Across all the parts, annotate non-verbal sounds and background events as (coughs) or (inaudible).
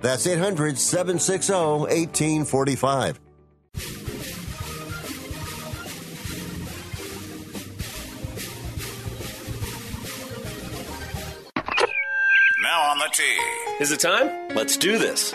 That's 800 760 1845. Now on the tee. Is it time? Let's do this.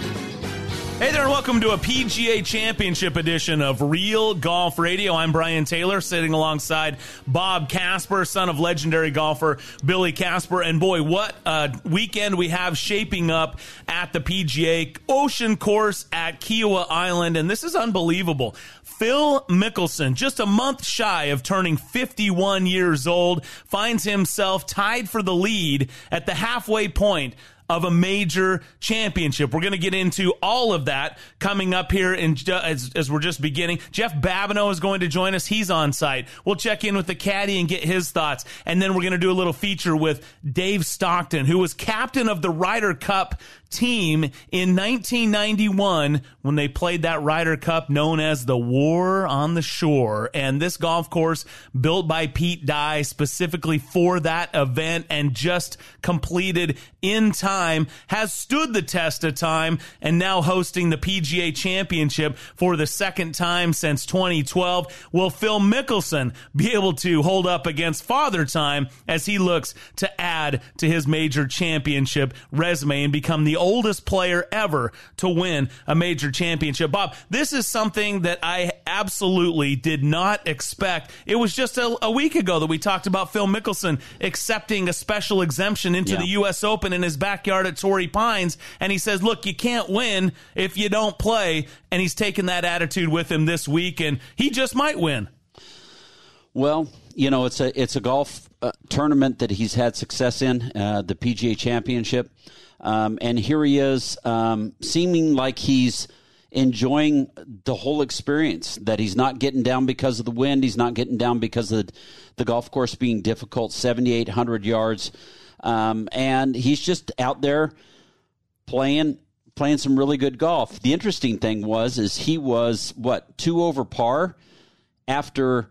Hey there, and welcome to a PGA Championship edition of Real Golf Radio. I'm Brian Taylor, sitting alongside Bob Casper, son of legendary golfer Billy Casper. And boy, what a weekend we have shaping up at the PGA Ocean Course at Kiawah Island. And this is unbelievable. Phil Mickelson, just a month shy of turning 51 years old, finds himself tied for the lead at the halfway point of a major championship. We're going to get into all of that coming up here in, as, as we're just beginning. Jeff Babineau is going to join us. He's on site. We'll check in with the caddy and get his thoughts. And then we're going to do a little feature with Dave Stockton, who was captain of the Ryder Cup team in 1991 when they played that Ryder Cup known as the War on the Shore. And this golf course built by Pete Dye specifically for that event and just completed in time has stood the test of time and now hosting the PGA Championship for the second time since 2012. Will Phil Mickelson be able to hold up against Father Time as he looks to add to his major championship resume and become the oldest player ever to win a major championship? Bob, this is something that I absolutely did not expect. It was just a, a week ago that we talked about Phil Mickelson accepting a special exemption into Yeah. the U.S. Open in his backyard at Torrey Pines. And he says, look, you can't win if you don't play. And he's taken that attitude with him this week, and he just might win. Well, you know, it's a it's a golf uh, tournament that he's had success in, uh, the PGA Championship, um, and here he is, um, seeming like he's enjoying the whole experience. That he's not getting down because of the wind, he's not getting down because of the, the golf course being difficult, seventy eight hundred yards, um, and he's just out there playing playing some really good golf. The interesting thing was is he was what two over par after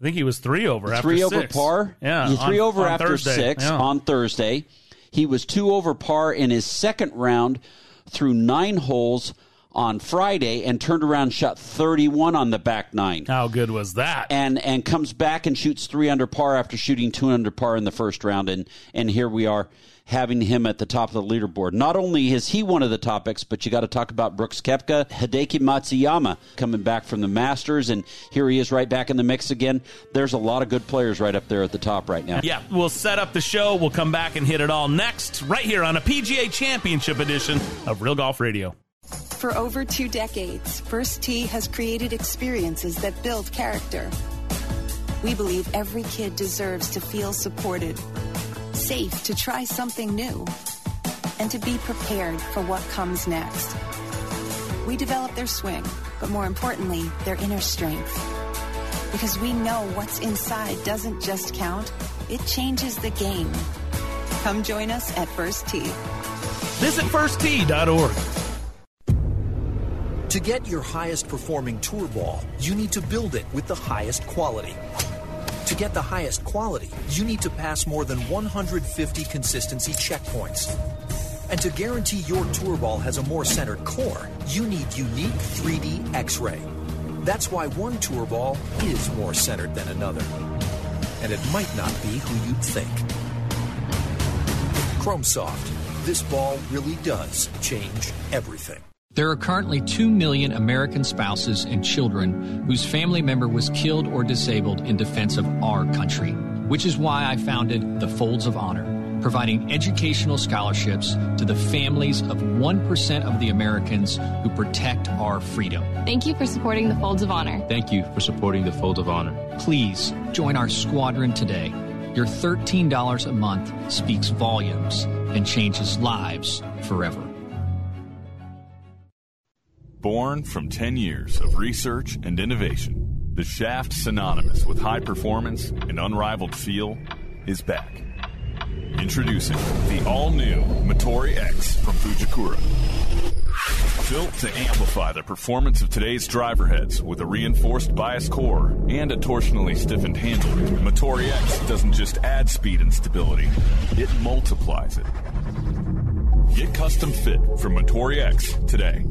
I think he was three over after three over six. par. Yeah, Yeah, three on- over on after Thursday. six Yeah. on Thursday. He was two over par in his second round through nine holes on Friday and turned around and shot 31 on the back nine. How good was that? And and comes back and shoots three under par after shooting two under par in the first round. And and here we are having him at the top of the leaderboard. Not only is he one of the topics, but you got to talk about Brooks Koepka, Hideki Matsuyama coming back from the Masters, and here he is right back in the mix again. There's a lot of good players right up there at the top right now. Yeah, we'll set up the show. We'll come back and hit it all next, right here on a PGA Championship edition of Real Golf Radio. For over two decades, First Tee has created experiences that build character. We believe every kid deserves to feel supported, safe to try something new, and to be prepared for what comes next. We develop their swing, but more importantly, their inner strength. Because we know what's inside doesn't just count, it changes the game. Come join us at First Tee. Visit firsttee.org. To get your highest performing tour ball, you need to build it with the highest quality. To get the highest quality, you need to pass more than 150 consistency checkpoints. And to guarantee your tour ball has a more centered core, you need unique 3D X ray. That's why one tour ball is more centered than another. And it might not be who you'd think. Chromesoft. This ball really does change everything. There are currently 2 million American spouses and children whose family member was killed or disabled in defense of our country, which is why I founded the Folds of Honor, providing educational scholarships to the families of 1% of the Americans who protect our freedom. Thank you for supporting the Folds of Honor. Thank you for supporting the Folds of Honor. Please join our squadron today. Your $13 a month speaks volumes and changes lives forever. Born from 10 years of research and innovation, the shaft synonymous with high performance and unrivaled feel is back. Introducing the all-new Motore X from Fujikura. Built to amplify the performance of today's driver heads with a reinforced bias core and a torsionally stiffened handle, Motore X doesn't just add speed and stability, it multiplies it. Get custom fit from Motore X today.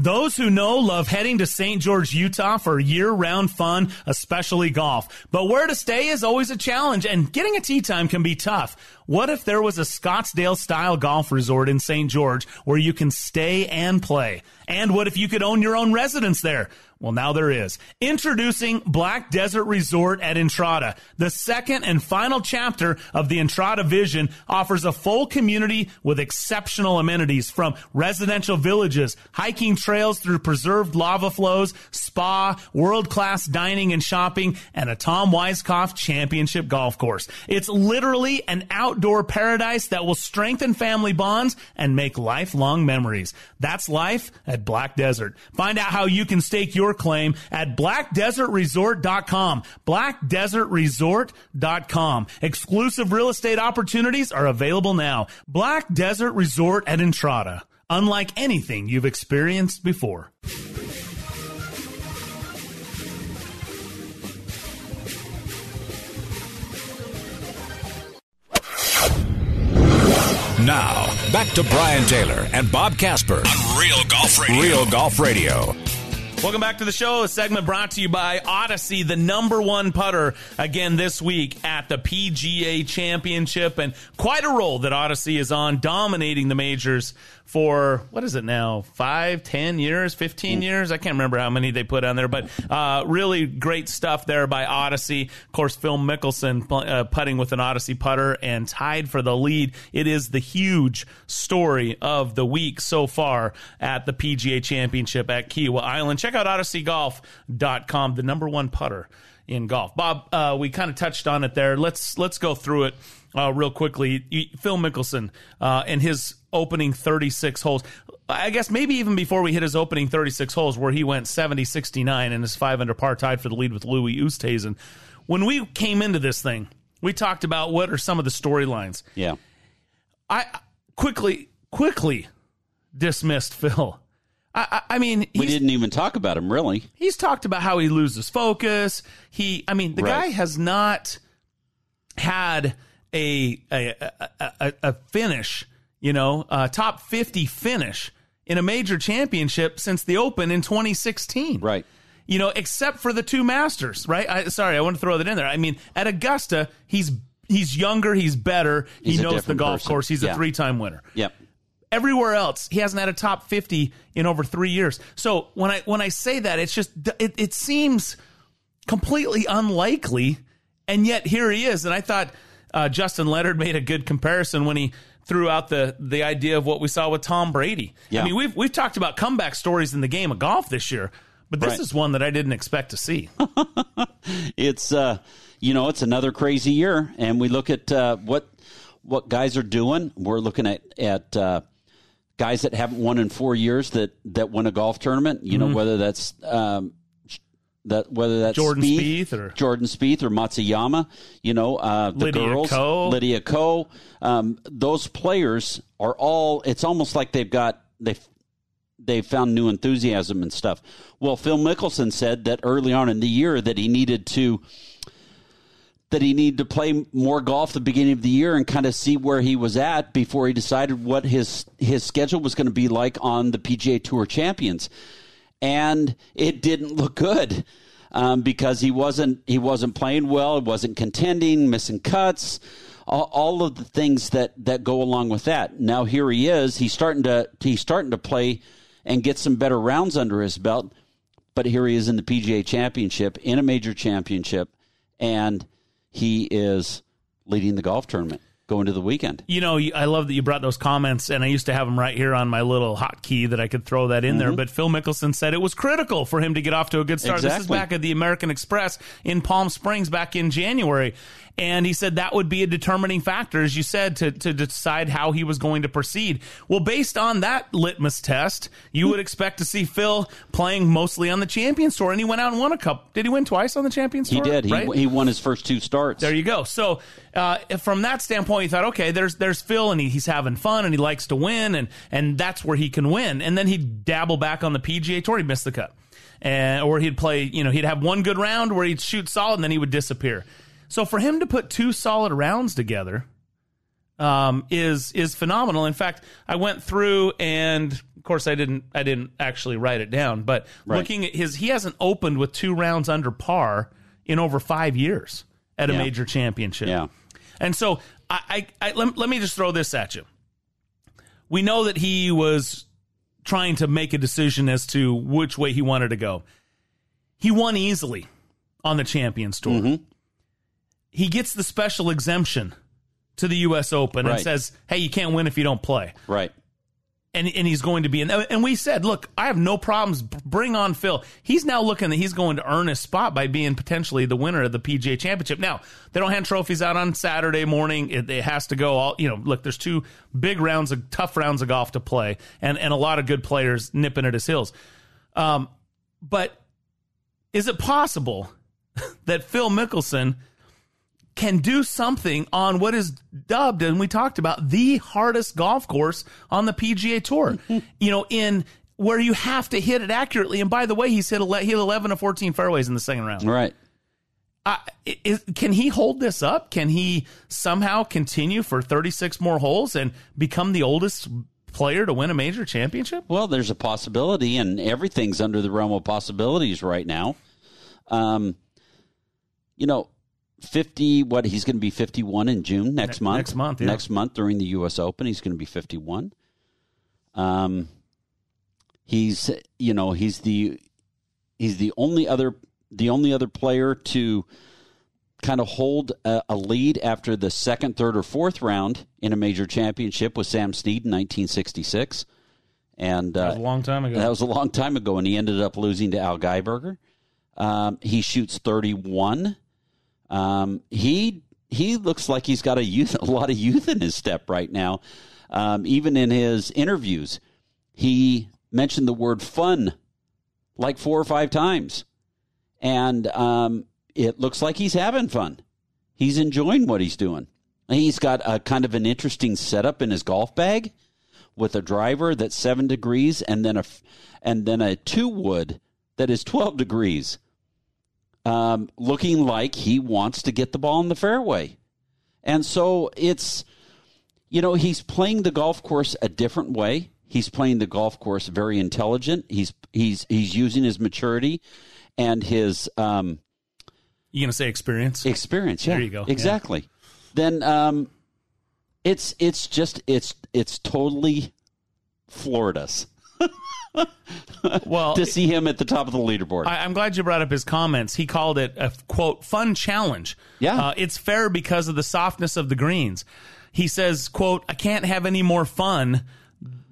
Those who know love heading to St. George, Utah for year round fun, especially golf. But where to stay is always a challenge, and getting a tee time can be tough. What if there was a Scottsdale style golf resort in St. George where you can stay and play? And what if you could own your own residence there? Well, now there is. Introducing Black Desert Resort at Entrada. The second and final chapter of the Entrada vision offers a full community with exceptional amenities from residential villages, hiking trails through preserved lava flows, spa, world-class dining and shopping, and a Tom Weiskopf championship golf course. It's literally an outdoor paradise that will strengthen family bonds and make lifelong memories. That's life at Black Desert. Find out how you can stake your claim at blackdesertresort.com. Blackdesertresort.com. Exclusive real estate opportunities are available now. Black Desert Resort at Entrada. Unlike anything you've experienced before. Now, back to Brian Taylor and Bob Casper on Real Golf Radio. Real Golf Radio. Welcome back to the show. A segment brought to you by Odyssey, the number one putter again this week at the PGA Championship. And quite a role that Odyssey is on, dominating the majors for what is it now? Five, ten years, fifteen years? I can't remember how many they put on there, but uh, really great stuff there by Odyssey. Of course, Phil Mickelson uh, putting with an Odyssey putter and tied for the lead. It is the huge story of the week so far at the PGA Championship at Kiawah Island. Check out OdysseyGolf.com, the number one putter in golf. Bob, uh, we kind of touched on it there. Let's let's go through it uh, real quickly. Phil Mickelson uh, and his opening 36 holes. I guess maybe even before we hit his opening 36 holes, where he went 70 69 and his five under par tied for the lead with Louis Oosthuizen. When we came into this thing, we talked about what are some of the storylines. Yeah. I quickly, quickly dismissed Phil. I, I, mean, we didn't even talk about him really. He's talked about how he loses focus. He, I mean, the Right. guy has not had a a, a, a, a finish, you know, a top 50 finish in a major championship since the Open in 2016. Right. You know, except for the two Masters, right? I, sorry, I want to throw that in there. I mean, at Augusta, he's he's younger, he's better, He's he knows the golf person. course. He's a three-time winner Yep. Everywhere else he hasn't had a top 50 in over three years so when i when i say that it's just it, it seems completely unlikely and yet here he is and i thought uh, justin leonard made a good comparison when he threw out the the idea of what we saw with tom brady Yeah. i mean we've we've talked about comeback stories in the game of golf this year but this Right. is one that i didn't expect to see (laughs) it's uh, you know it's another crazy year, and we look at uh, what what guys are doing. We're looking at at uh, guys that haven't won in four years that that win a golf tournament. You know whether that's um, that whether that's Jordan Spieth, Spieth or- Jordan Spieth or Matsuyama. You know uh, the Lydia girls, Ko. Lydia Ko. Um, those players are all. It's almost like they've got they've they found new enthusiasm and stuff. Well, Phil Mickelson said that early on in the year that he needed to that he needed to play more golf the beginning of the year and kind of see where he was at before he decided what his his schedule was going to be like on the PGA Tour Champions, and it didn't look good um, because he wasn't he wasn't playing well, wasn't contending, missing cuts, all, all of the things that that go along with that. Now here he is, he's starting to he's starting to play and get some better rounds under his belt, but here he is in the PGA Championship in a major championship, and he is leading the golf tournament going to the weekend. You know, I love that you brought those comments, and I used to have them right here on my little hotkey that I could throw that in mm-hmm. there. But Phil Mickelson said it was critical for him to get off to a good start. Exactly. This is back at the American Express in Palm Springs back in January. And he said that would be a determining factor, as you said, to, to decide how he was going to proceed. Well, based on that litmus test, you would expect to see Phil playing mostly on the Champions Tour. And he went out and won a cup. Did he win twice on the Champions Tour? He did. Right? He, he won his first two starts. There you go. So uh, from that standpoint, you thought, okay, there's there's Phil, and he, he's having fun, and he likes to win, and and that's where he can win. And then he'd dabble back on the PGA Tour. He missed the cut. And, or he'd play, you know, he'd have one good round where he'd shoot solid and then he would disappear. So for him to put two solid rounds together um, is is phenomenal. In fact, I went through and of course I didn't I didn't actually write it down, but right. looking at his he hasn't opened with two rounds under par in over five years at a yeah. major championship. Yeah. And so I, I, I let, let me just throw this at you. We know that he was trying to make a decision as to which way he wanted to go. He won easily on the Champions Tour. Mm-hmm he gets the special exemption to the U.S. Open right. and says, "Hey, you can't win if you don't play." Right. And and he's going to be in. And we said, "Look, I have no problems. Bring on Phil." He's now looking that he's going to earn his spot by being potentially the winner of the PGA Championship. Now they don't hand trophies out on Saturday morning. It, it has to go all. You know, look, there's two big rounds of tough rounds of golf to play, and and a lot of good players nipping at his heels. Um, but is it possible (laughs) that Phil Mickelson? Can do something on what is dubbed, and we talked about the hardest golf course on the PGA Tour. (laughs) you know, in where you have to hit it accurately. And by the way, he's hit, he hit 11 of 14 fairways in the second round. Right. Uh, is, can he hold this up? Can he somehow continue for 36 more holes and become the oldest player to win a major championship? Well, there's a possibility, and everything's under the realm of possibilities right now. Um, you know, 50 what he's going to be 51 in June next ne- month? next month yeah. next month during the US Open he's going to be 51 um he's you know he's the he's the only other the only other player to kind of hold a, a, lead after the second third or fourth round in a major championship with Sam Snead in 1966 and uh, that was a long time ago. that was a long time ago and he ended up losing to Al Geiberger. Um, he shoots 31 um, he he looks like he's got a youth, (laughs) a lot of youth in his step right now. Um, even in his interviews, he mentioned the word fun like four or five times, and um, it looks like he's having fun. He's enjoying what he's doing. He's got a kind of an interesting setup in his golf bag with a driver that's seven degrees and then a and then a two wood that is twelve degrees um, looking like he wants to get the ball in the fairway. And so it's, you know, he's playing the golf course a different way. He's playing the golf course very intelligent. He's he's he's using his maturity and his um, you gonna say experience? Experience, yeah. There you go. Exactly. Yeah. Then um, it's it's just it's it's totally Florida's. (laughs) well, to see him at the top of the leaderboard. I, am glad you brought up his comments. He called it a quote fun challenge. Yeah, uh, it's fair because of the softness of the greens. He says, "quote I can't have any more fun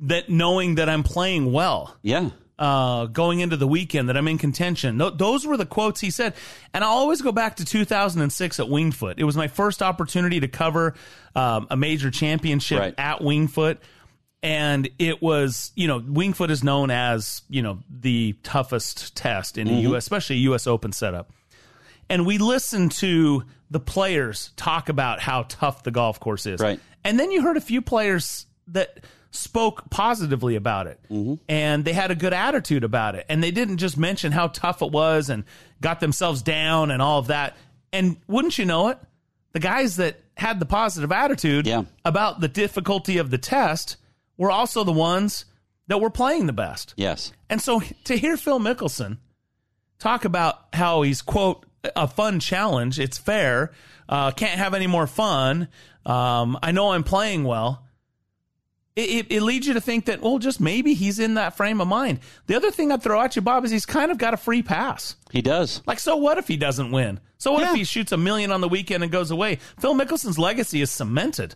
that knowing that I'm playing well." Yeah. Uh, going into the weekend that I'm in contention. Th- those were the quotes he said. And I'll always go back to 2006 at Wingfoot. It was my first opportunity to cover um, a major championship right. at Winged Foot and it was you know Wingfoot is known as you know the toughest test in mm-hmm. a US especially a US Open setup and we listened to the players talk about how tough the golf course is right and then you heard a few players that spoke positively about it mm-hmm. and they had a good attitude about it and they didn't just mention how tough it was and got themselves down and all of that and wouldn't you know it the guys that had the positive attitude Yeah. about the difficulty of the test were also the ones that were playing the best. Yes. And so to hear Phil Mickelson talk about how he's, quote, a fun challenge, it's fair, uh, can't have any more fun, um, I know I'm playing well. It, it, it leads you to think that, well, just maybe he's in that frame of mind. The other thing I'd throw at you, Bob, is he's kind of got a free pass. He does. Like, so what if he doesn't win? So what Yeah. if he shoots a million on the weekend and goes away? Phil Mickelson's legacy is cemented.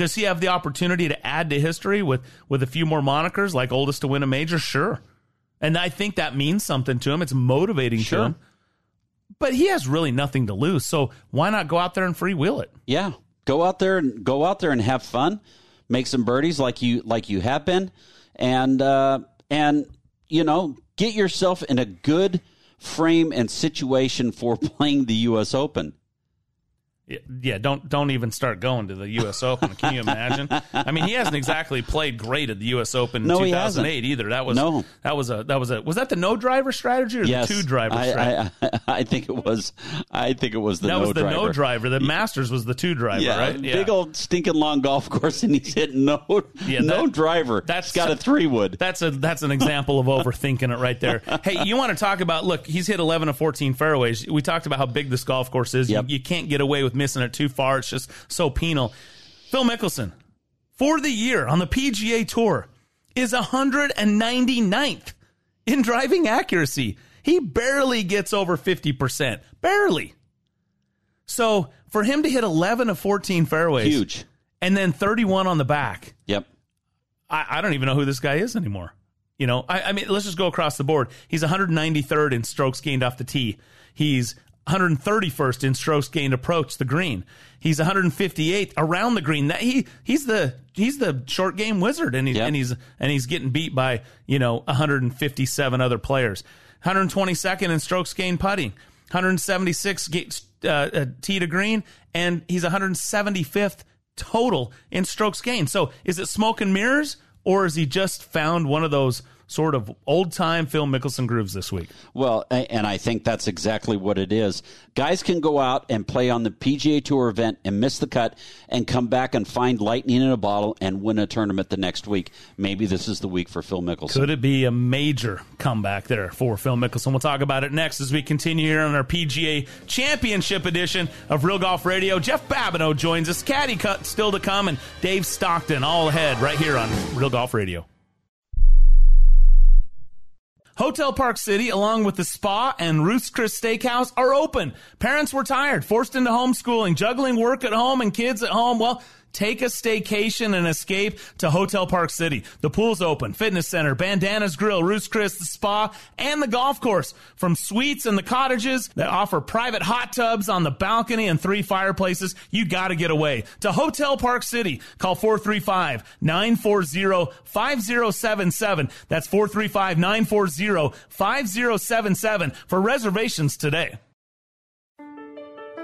Does he have the opportunity to add to history with with a few more monikers, like oldest to win a major? Sure. And I think that means something to him. It's motivating to him. But he has really nothing to lose. So why not go out there and freewheel it? Yeah. Go out there and go out there and have fun. Make some birdies like you like you have been, and uh, and you know get yourself in a good frame and situation for (laughs) playing the U.S. Open. Yeah, Yeah, don't don't even start going to the U.S. (laughs) Open. Can you imagine? I mean, he hasn't exactly played great at the U.S. Open in No, he 2008 hasn't. either. That was No. that was a that was a was that the no driver strategy or yes, the two driver strategy? I, I, I think it was. I think it was the that no was the driver. no driver. The Masters was the two driver, Yeah, right? big old stinking long golf course, and he's hitting no Yeah, no driver. That's got a three wood. That's a that's an example of (laughs) overthinking it right there. Hey, you want to talk about? Look, he's hit eleven of fourteen fairways. We talked about how big this golf course is. Yep. You, you can't get away with missing it too far. It's just so penal. Phil Mickelson, for the year on the PGA Tour, is 199th in driving accuracy. He barely gets over 50%. Barely. So for him to hit 11 of 14 fairways, Huge. and then 31 on the back, Yep. I, I don't even know who this guy is anymore. You know, I, I mean, let's just go across the board. He's 193rd in strokes gained off the tee. He's 131st in strokes gained approach the green. He's 158th around the green. That he he's the he's the short game wizard, and he's Yep. and he's and he's getting beat by you know 157 other players. 122nd in strokes gained putting. 176 ga- uh, uh, tee to green, and he's 175th total in strokes gained. So is it smoke and mirrors, or is he just found one of those sort of old time Phil Mickelson grooves this week? Well, and I think that's exactly what it is. Guys can go out and play on the PGA Tour event and miss the cut and come back and find lightning in a bottle and win a tournament the next week. Maybe this is the week for Phil Mickelson. Could it be a major comeback there for Phil Mickelson? We'll talk about it next as we continue here on our PGA Championship edition of Real Golf Radio. Jeff Babineau joins us. Caddy cut still to come, and Dave Stockton all ahead right here on Real Golf Radio. Hotel Park City, along with the spa and Ruth's Chris Steakhouse, are open. Parents were tired, forced into homeschooling, juggling work at home and kids at home. Well, take a staycation and escape to Hotel Park City. The pool's open, fitness center, Bandanas Grill, Ruth's Chris, the spa, and the golf course. From suites and the cottages that offer private hot tubs on the balcony and three fireplaces, you gotta get away to Hotel Park City. Call 435-940-5077. That's 435-940-5077 for reservations today.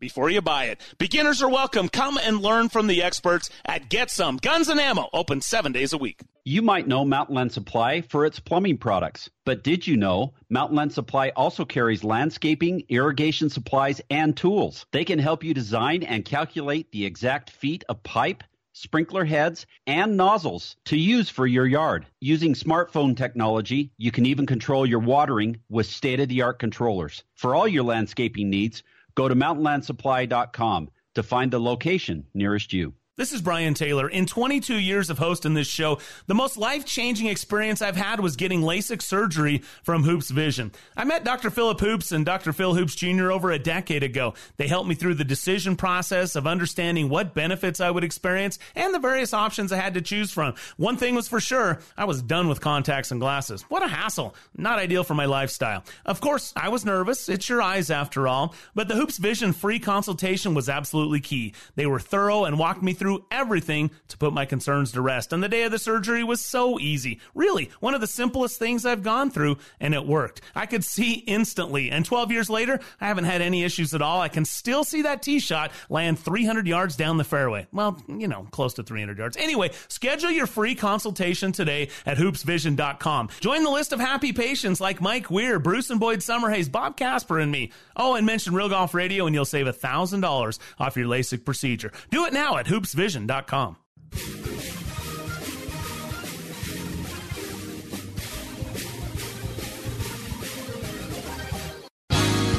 before you buy it. Beginners are welcome. Come and learn from the experts at Get Some Guns and Ammo, open seven days a week. You might know Mountainland Supply for its plumbing products, but did you know Mountainland Supply also carries landscaping, irrigation supplies, and tools? They can help you design and calculate the exact feet of pipe, sprinkler heads, and nozzles to use for your yard. Using smartphone technology, you can even control your watering with state of the art controllers. For all your landscaping needs, go to mountainlandsupply.com to find the location nearest you. This is Brian Taylor. In 22 years of hosting this show, the most life changing experience I've had was getting LASIK surgery from Hoopes Vision. I met Dr. Philip Hoopes and Dr. Phil Hoopes Jr. over a decade ago. They helped me through the decision process of understanding what benefits I would experience and the various options I had to choose from. One thing was for sure I was done with contacts and glasses. What a hassle. Not ideal for my lifestyle. Of course, I was nervous. It's your eyes after all. But the Hoopes Vision free consultation was absolutely key. They were thorough and walked me through everything to put my concerns to rest. And the day of the surgery was so easy. Really, one of the simplest things I've gone through, and it worked. I could see instantly. And 12 years later, I haven't had any issues at all. I can still see that tee shot land 300 yards down the fairway. Well, you know, close to 300 yards. Anyway, schedule your free consultation today at hoopesvision.com. Join the list of happy patients like Mike Weir, Bruce and Boyd Summerhays, Bob Casper, and me. Oh, and mention Real Golf Radio, and you'll save $1,000 off your LASIK procedure. Do it now at hoopesvision.com.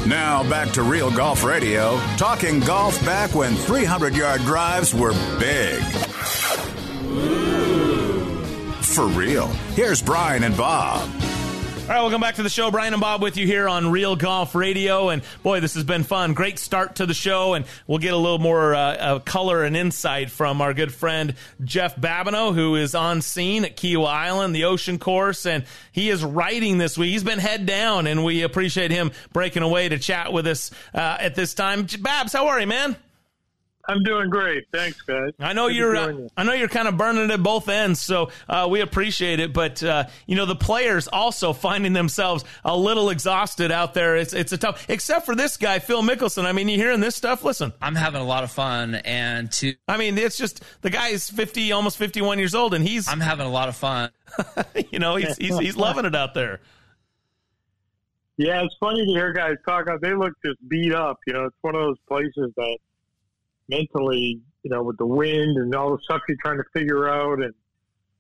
Now back to Real Golf Radio, talking golf back when 300 yard drives were big. For real. Here's Brian and Bob. All right, welcome back to the show. Brian and Bob with you here on Real Golf Radio. And boy, this has been fun. Great start to the show. And we'll get a little more uh, uh, color and insight from our good friend Jeff Babineau, who is on scene at Kiawah Island, the ocean course. And he is writing this week. He's been head down, and we appreciate him breaking away to chat with us uh, at this time. Babs, how are you, man? I'm doing great. Thanks, guys. I know Good you're. Uh, you. I know you're kind of burning at both ends, so uh, we appreciate it. But uh, you know, the players also finding themselves a little exhausted out there. It's it's a tough. Except for this guy, Phil Mickelson. I mean, you hearing this stuff? Listen, I'm having a lot of fun, and to I mean, it's just the guy is 50, almost 51 years old, and he's. I'm having a lot of fun. (laughs) you know, he's he's, he's loving it out there. Yeah, it's funny to hear guys talk. They look just beat up. You know, it's one of those places that mentally, you know, with the wind and all the stuff you're trying to figure out, and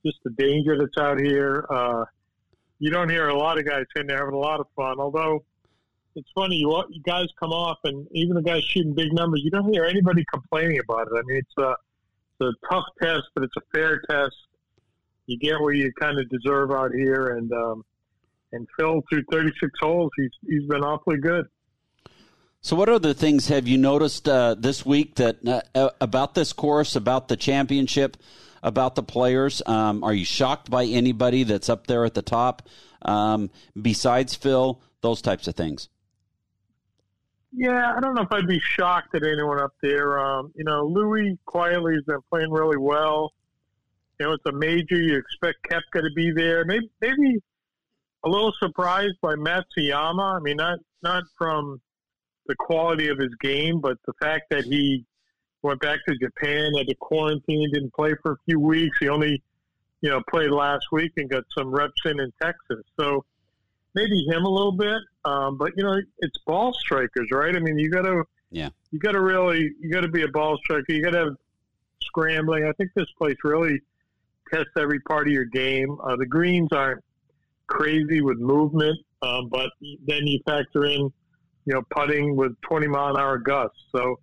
just the danger that's out here. Uh, you don't hear a lot of guys saying they're having a lot of fun. Although it's funny, you, you guys come off, and even the guys shooting big numbers, you don't hear anybody complaining about it. I mean, it's a it's a tough test, but it's a fair test. You get what you kind of deserve out here, and um, and Phil through 36 holes, he's he's been awfully good. So, what other things have you noticed uh, this week that uh, about this course, about the championship, about the players? Um, are you shocked by anybody that's up there at the top um, besides Phil? Those types of things. Yeah, I don't know if I'd be shocked at anyone up there. Um, you know, Louis quietly has been playing really well. You know, it's a major. You expect Koepka to be there. Maybe, maybe a little surprised by Matsuyama. I mean, not not from the quality of his game, but the fact that he went back to Japan, had to quarantine, didn't play for a few weeks. He only, you know, played last week and got some reps in in Texas. So maybe him a little bit. Um, but you know, it's ball strikers, right? I mean, you got to Yeah. you got to really you got to be a ball striker. You got to have scrambling. I think this place really tests every part of your game. Uh, the greens aren't crazy with movement, um, but then you factor in you know putting with 20 mile an hour gusts. So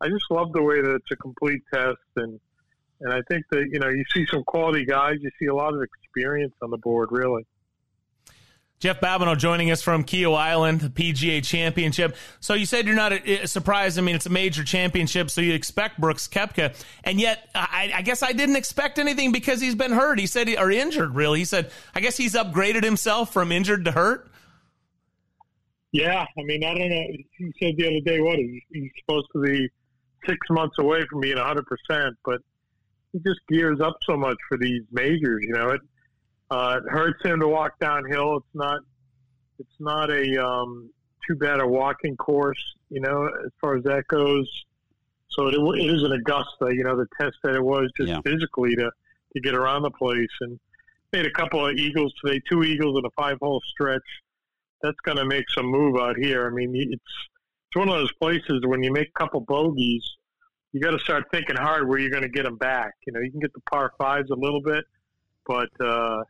I just love the way that it's a complete test and. And I think that you know you see some quality guys, you see a lot of experience on the board, really. Jeff Babineau joining us from Kiawah Island, the PGA Championship. So you said you're not surprised. I mean, it's a major championship, so you expect Brooks Koepka, and yet I, I guess I didn't expect anything because he's been hurt. He said or injured, really. He said I guess he's upgraded himself from injured to hurt. Yeah, I mean, I don't know. He said the other day, what he's, he's supposed to be six months away from being 100, percent but he just gears up so much for these majors. You know, it uh, it hurts him to walk downhill. It's not it's not a um, too bad a walking course. You know, as far as that goes. So it, it is an Augusta. You know, the test that it was just Yeah. physically to to get around the place and made a couple of eagles today, two eagles in a five hole stretch that's going to make some move out here. I mean, it's it's one of those places when you make a couple bogeys, you got to start thinking hard where you're going to get them back. You know, you can get the par fives a little bit, but uh,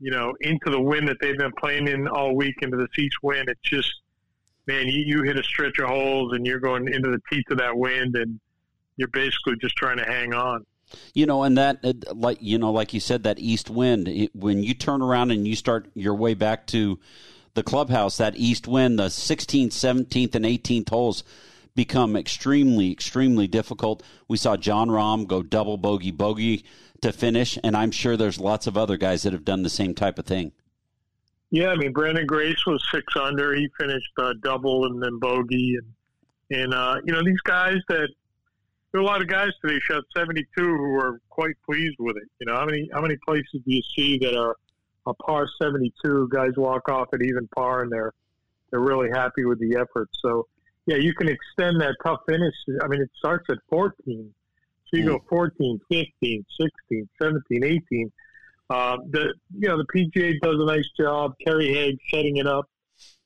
you know, into the wind that they've been playing in all week, into this east wind, it's just man, you, you hit a stretch of holes and you're going into the teeth of that wind, and you're basically just trying to hang on. You know, and that, uh, like you know, like you said, that east wind. It, when you turn around and you start your way back to the clubhouse, that east wind, the 16th, 17th, and 18th holes become extremely, extremely difficult. We saw Jon Rahm go double bogey bogey to finish, and I'm sure there's lots of other guys that have done the same type of thing. Yeah, I mean Branden Grace was six under. He finished uh, double and then bogey, and and uh, you know these guys that there are a lot of guys today shot 72 who are quite pleased with it. You know how many how many places do you see that are a par 72 guys walk off at even par and they're they're really happy with the effort. So yeah, you can extend that tough finish. I mean, it starts at 14. So you mm. go 14, 15, 16, 17, 18. Uh, the you know the PGA does a nice job. Kerry Haigh setting it up.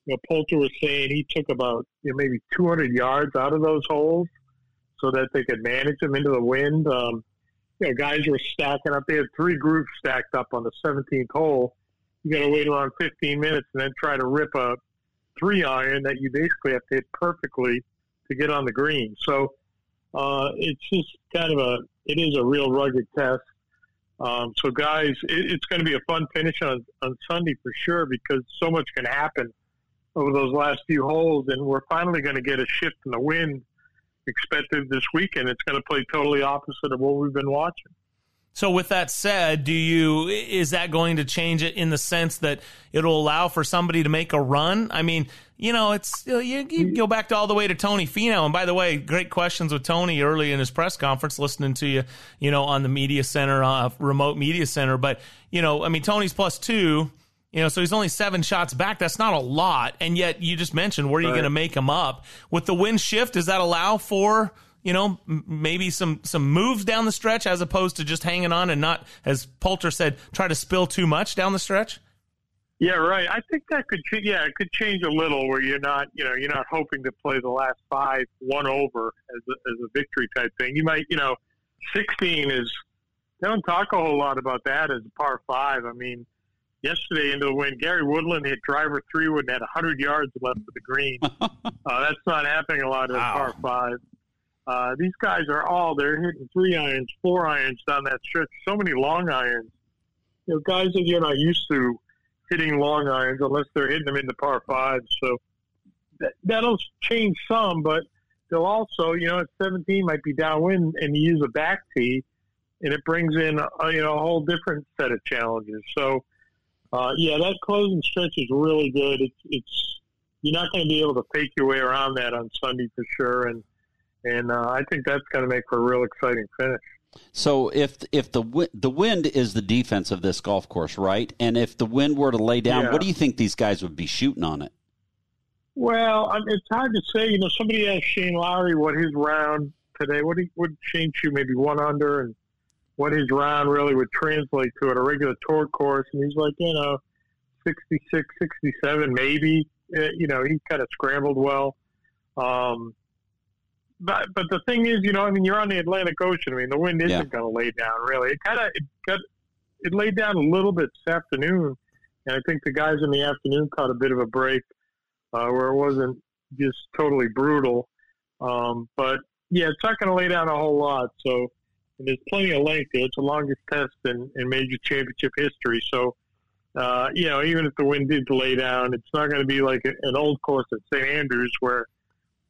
You know, Poulter was saying he took about you know, maybe 200 yards out of those holes so that they could manage them into the wind. Um, you know, guys were stacking up. They had three groups stacked up on the 17th hole. You got to wait around 15 minutes and then try to rip a three iron that you basically have to hit perfectly to get on the green. So uh, it's just kind of a it is a real rugged test. Um, so guys, it, it's going to be a fun finish on on Sunday for sure because so much can happen over those last few holes, and we're finally going to get a shift in the wind expected this weekend. It's going to play totally opposite of what we've been watching. So with that said, do you is that going to change it in the sense that it'll allow for somebody to make a run? I mean, you know, it's you, you go back to all the way to Tony Finau. And by the way, great questions with Tony early in his press conference, listening to you, you know, on the media center, uh, remote media center. But you know, I mean, Tony's plus two. You know, so he's only seven shots back. That's not a lot. And yet, you just mentioned where are you right. going to make him up with the wind shift? Does that allow for you know, maybe some some moves down the stretch as opposed to just hanging on and not, as Poulter said, try to spill too much down the stretch? Yeah, right. I think that could, yeah, it could change a little where you're not, you know, you're not hoping to play the last five one over as a, as a victory type thing. You might, you know, 16 is, they don't talk a whole lot about that as a par five. I mean, yesterday into the wind, Gary Woodland hit driver three wood and had 100 yards left of the green. (laughs) uh, that's not happening a lot in wow. par five. Uh, these guys are all they're hitting three irons, four irons down that stretch. So many long irons. You know, guys that you're not used to hitting long irons unless they're hitting them in the par fives. So that, that'll change some, but they'll also, you know, at 17 might be downwind and you use a back tee, and it brings in a, you know a whole different set of challenges. So uh, yeah, that closing stretch is really good. It's it's you're not going to be able to fake your way around that on Sunday for sure, and and uh, I think that's going to make for a real exciting finish. So if if the the wind is the defense of this golf course, right? And if the wind were to lay down, yeah. what do you think these guys would be shooting on it? Well, I mean, it's hard to say. You know, somebody asked Shane Lowry what his round today. What would Shane shoot? Maybe one under, and what his round really would translate to at a regular tour course. And he's like, you know, 66, 67, maybe. Uh, you know, he kind of scrambled well. Um, but but the thing is, you know, I mean, you're on the Atlantic Ocean. I mean, the wind isn't yeah. going to lay down really. It kind of it got it laid down a little bit this afternoon, and I think the guys in the afternoon caught a bit of a break uh, where it wasn't just totally brutal. Um, but yeah, it's not going to lay down a whole lot. So there's plenty of length there. It's the longest test in, in major championship history. So. Uh, you know, even if the wind did lay down, it's not going to be like an old course at St. Andrews where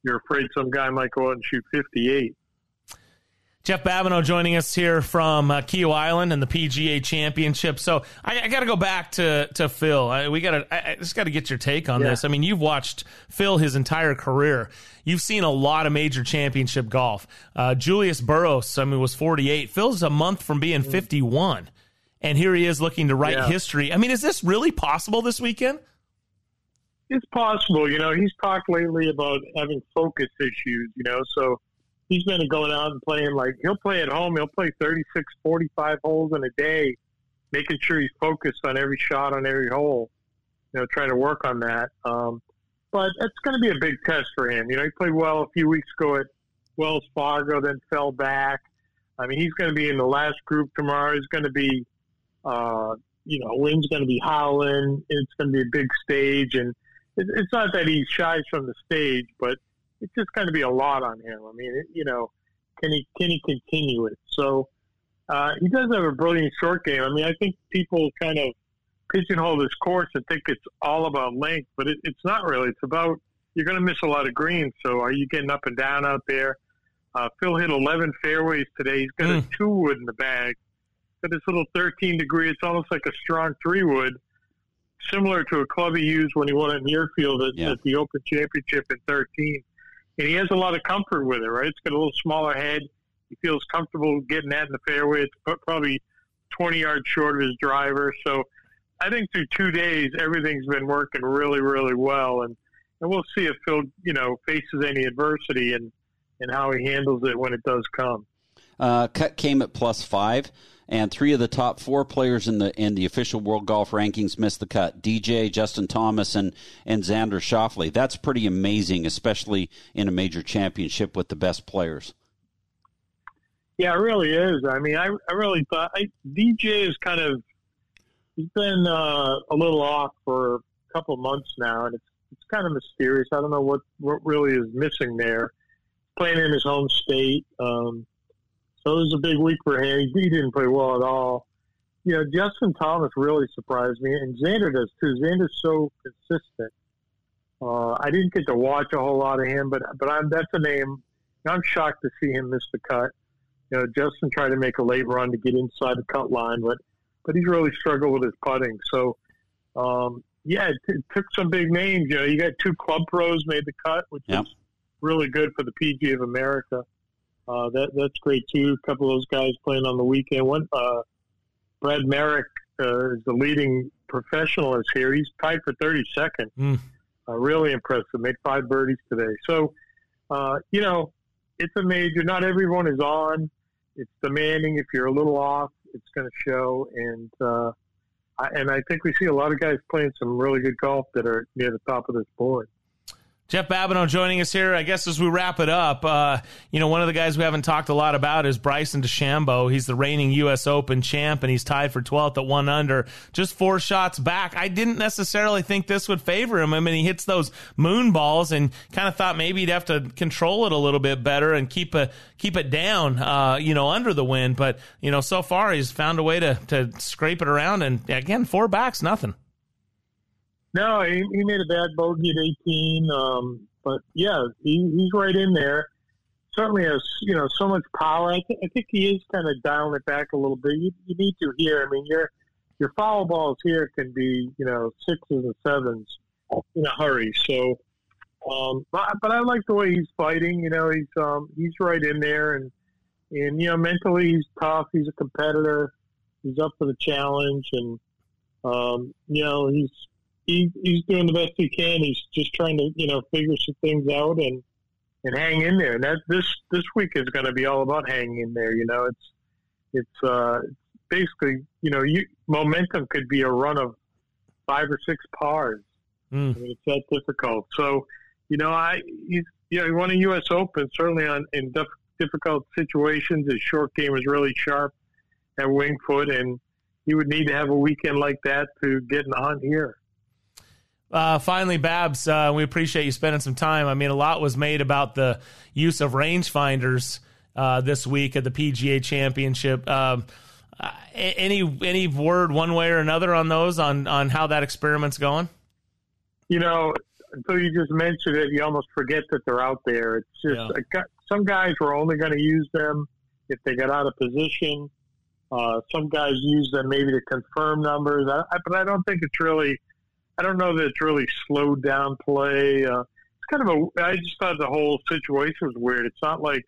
you're afraid some guy might go out and shoot 58. Jeff Babineau joining us here from uh, Island and the PGA Championship. So I, I got to go back to to Phil. I, we got to I, just got to get your take on yeah. this. I mean, you've watched Phil his entire career. You've seen a lot of major championship golf. Uh, Julius Boros, I mean, was 48. Phil's a month from being mm. 51, and here he is looking to write yeah. history. I mean, is this really possible this weekend? it's possible. You know, he's talked lately about having focus issues. You know, so he's going out and playing like he'll play at home. He'll play 36, 45 holes in a day, making sure he's focused on every shot on every hole. You know, trying to work on that. Um, but it's going to be a big test for him. You know, he played well a few weeks ago at Wells Fargo, then fell back. I mean, he's going to be in the last group tomorrow. He's going to be, uh, you know, wind's going to be howling. It's going to be a big stage, and it's not that he shies from the stage, but it's just going to be a lot on him. I mean, it, you know, can he can he continue it? So uh, he does have a brilliant short game. I mean, I think people kind of pigeonhole this course and think it's all about length, but it, it's not really. It's about you're going to miss a lot of greens. So are you getting up and down out there? Uh, Phil hit 11 fairways today. He's got mm. a two wood in the bag. Got this little 13 degree. It's almost like a strong three wood, similar to a club he used when he won at Muirfield at, yeah. at the Open Championship in 13. And he has a lot of comfort with it, right? It's got a little smaller head. He feels comfortable getting that in the fairway. It's probably 20 yards short of his driver. So I think through two days, everything's been working really, really well. And, and we'll see if Phil, you know, faces any adversity and, and how he handles it when it does come. Uh, cut came at plus five, and three of the top four players in the in the official World Golf Rankings missed the cut. DJ, Justin Thomas, and and Xander Schauffele. That's pretty amazing, especially in a major championship with the best players. Yeah, it really is. I mean, I, I really thought I, DJ is kind of he's been uh, a little off for a couple months now, and it's it's kind of mysterious. I don't know what what really is missing there. Playing in his home state, um, so it was a big week for him. He didn't play well at all. You know, Justin Thomas really surprised me, and Xander does too. Xander's so consistent. Uh, I didn't get to watch a whole lot of him, but but I'm that's a name. I'm shocked to see him miss the cut. You know, Justin tried to make a late run to get inside the cut line, but but he's really struggled with his putting. So, um, yeah, it, it, took some big names. You know, you got two club pros made the cut, which yep. is really good for the PGA of America. Uh, that that's great too. A couple of those guys playing on the weekend. One, uh, Brad Marek uh, is the leading professionalist here. He's tied for 32nd. Mm. Uh, really impressive. Made five birdies today. So, uh, you know, it's a major. Not everyone is on. It's demanding. If you're a little off, it's going to show. And uh, I, and I think we see a lot of guys playing some really good golf that are near the top of this board. Jeff Babineau joining us here. I guess as we wrap it up, uh, you know, one of the guys we haven't talked a lot about is Bryson DeChambeau. He's the reigning U.S. Open champ, and he's tied for 12th at one under, just four shots back. I didn't necessarily think this would favor him. I mean, he hits those moon balls, and kind of thought maybe he'd have to control it a little bit better and keep a keep it down, uh, you know, under the wind. But you know, so far he's found a way to to scrape it around, and again, four backs, nothing. No, he, he made a bad bogey at 18. Um, but yeah, he, he's right in there. Certainly has you know so much power. I, th- I think he is kind of dialing it back a little bit. You, you need to hear. I mean, your your foul balls here can be you know sixes and sevens in a hurry. So, um, but, but I like the way he's fighting. You know, he's um, he's right in there, and and you know mentally he's tough. He's a competitor. He's up for the challenge, and um, you know he's he, he's doing the best he can. He's just trying to, you know, figure some things out and, and hang in there. And that this, this week is going to be all about hanging in there. You know, it's, it's, uh, basically, you know, you, momentum could be a run of five or six pars. Mm. I mean, it's that difficult. So, you know, I, he's, you know, he won a U.S. Open, certainly on, in dif- difficult situations. His short game is really sharp at Winged Foot, and he would need to have a weekend like that to get in the hunt here. Uh, finally, Babs, uh, we appreciate you spending some time. I mean, a lot was made about the use of rangefinders uh, this week at the PGA Championship. Um, uh, any any word one way or another on those on on how that experiment's going? You know, until you just mentioned it, you almost forget that they're out there. It's just yeah. some guys were only going to use them if they got out of position. Uh, some guys use them maybe to confirm numbers, I, but I don't think it's really I don't know that it's really slowed down play. Uh, it's kind of a. I just thought the whole situation was weird. It's not like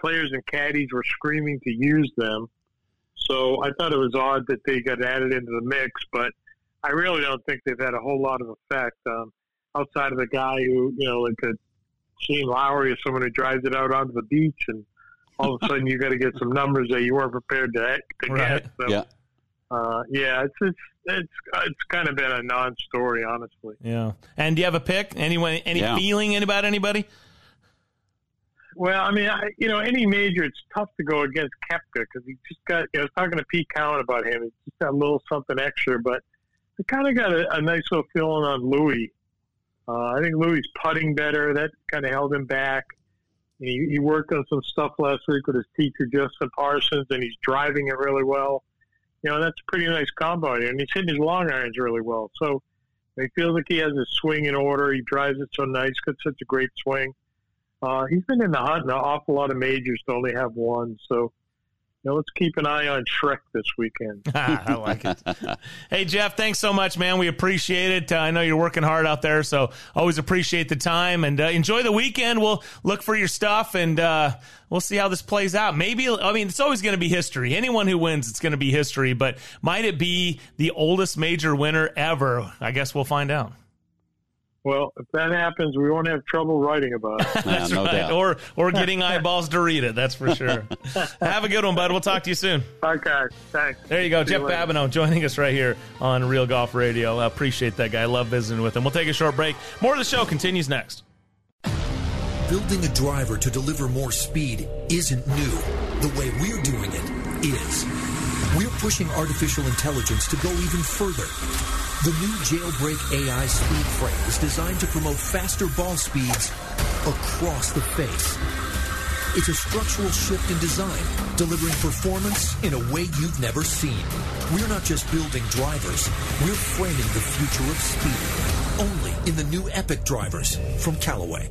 players and caddies were screaming to use them. So I thought it was odd that they got added into the mix, but I really don't think they've had a whole lot of effect um, outside of the guy who, you know, like a Shane Lowry or someone who drives it out onto the beach, and all of a sudden you got to get some numbers that you weren't prepared to, to right. get. So, yeah. Uh, yeah, it's it's it's it's kind of been a non-story, honestly. Yeah. And do you have a pick? Anyone? Any yeah. feeling about anybody? Well, I mean, I, you know, any major, it's tough to go against Koepka because he just got. You know, I was talking to Pete Cowan about him. He's just got a little something extra, but I kind of got a, a, nice little feeling on Louis. Uh, I think Louis putting better. That kind of held him back. He, he worked on some stuff last week with his teacher Justin Parsons, and he's driving it really well. You know, that's a pretty nice combo, and he's hitting his long irons really well. So he feels like he has his swing in order. He drives it so nice, got such a great swing. Uh, he's been in the hunt an awful lot of majors to only have one. So you know, let's keep an eye on Shrek this weekend. (laughs) I like it. (laughs) hey, Jeff, thanks so much, man. We appreciate it. Uh, I know you're working hard out there, so always appreciate the time and uh, enjoy the weekend. We'll look for your stuff and uh, we'll see how this plays out. Maybe, I mean, it's always going to be history. Anyone who wins, it's going to be history, but might it be the oldest major winner ever? I guess we'll find out. Well, if that happens, we won't have trouble writing about it. (laughs) That's no right. Doubt. Or or getting eyeballs to read it. That's for sure. (laughs) have a good one, bud. We'll talk to you soon. Okay, thanks. There you go, See Jeff you Babineau joining us right here on Real Golf Radio. I appreciate that guy. I love visiting with him. We'll take a short break. More of the show continues next. Building a driver to deliver more speed isn't new. The way we're doing it is. Pushing artificial intelligence to go even further the new Jailbreak AI speed frame is designed to promote faster ball speeds across the face. It's a structural shift in design, delivering performance in a way you've never seen. We're not just building drivers, we're framing the future of speed. Only in the new Epic drivers from Callaway.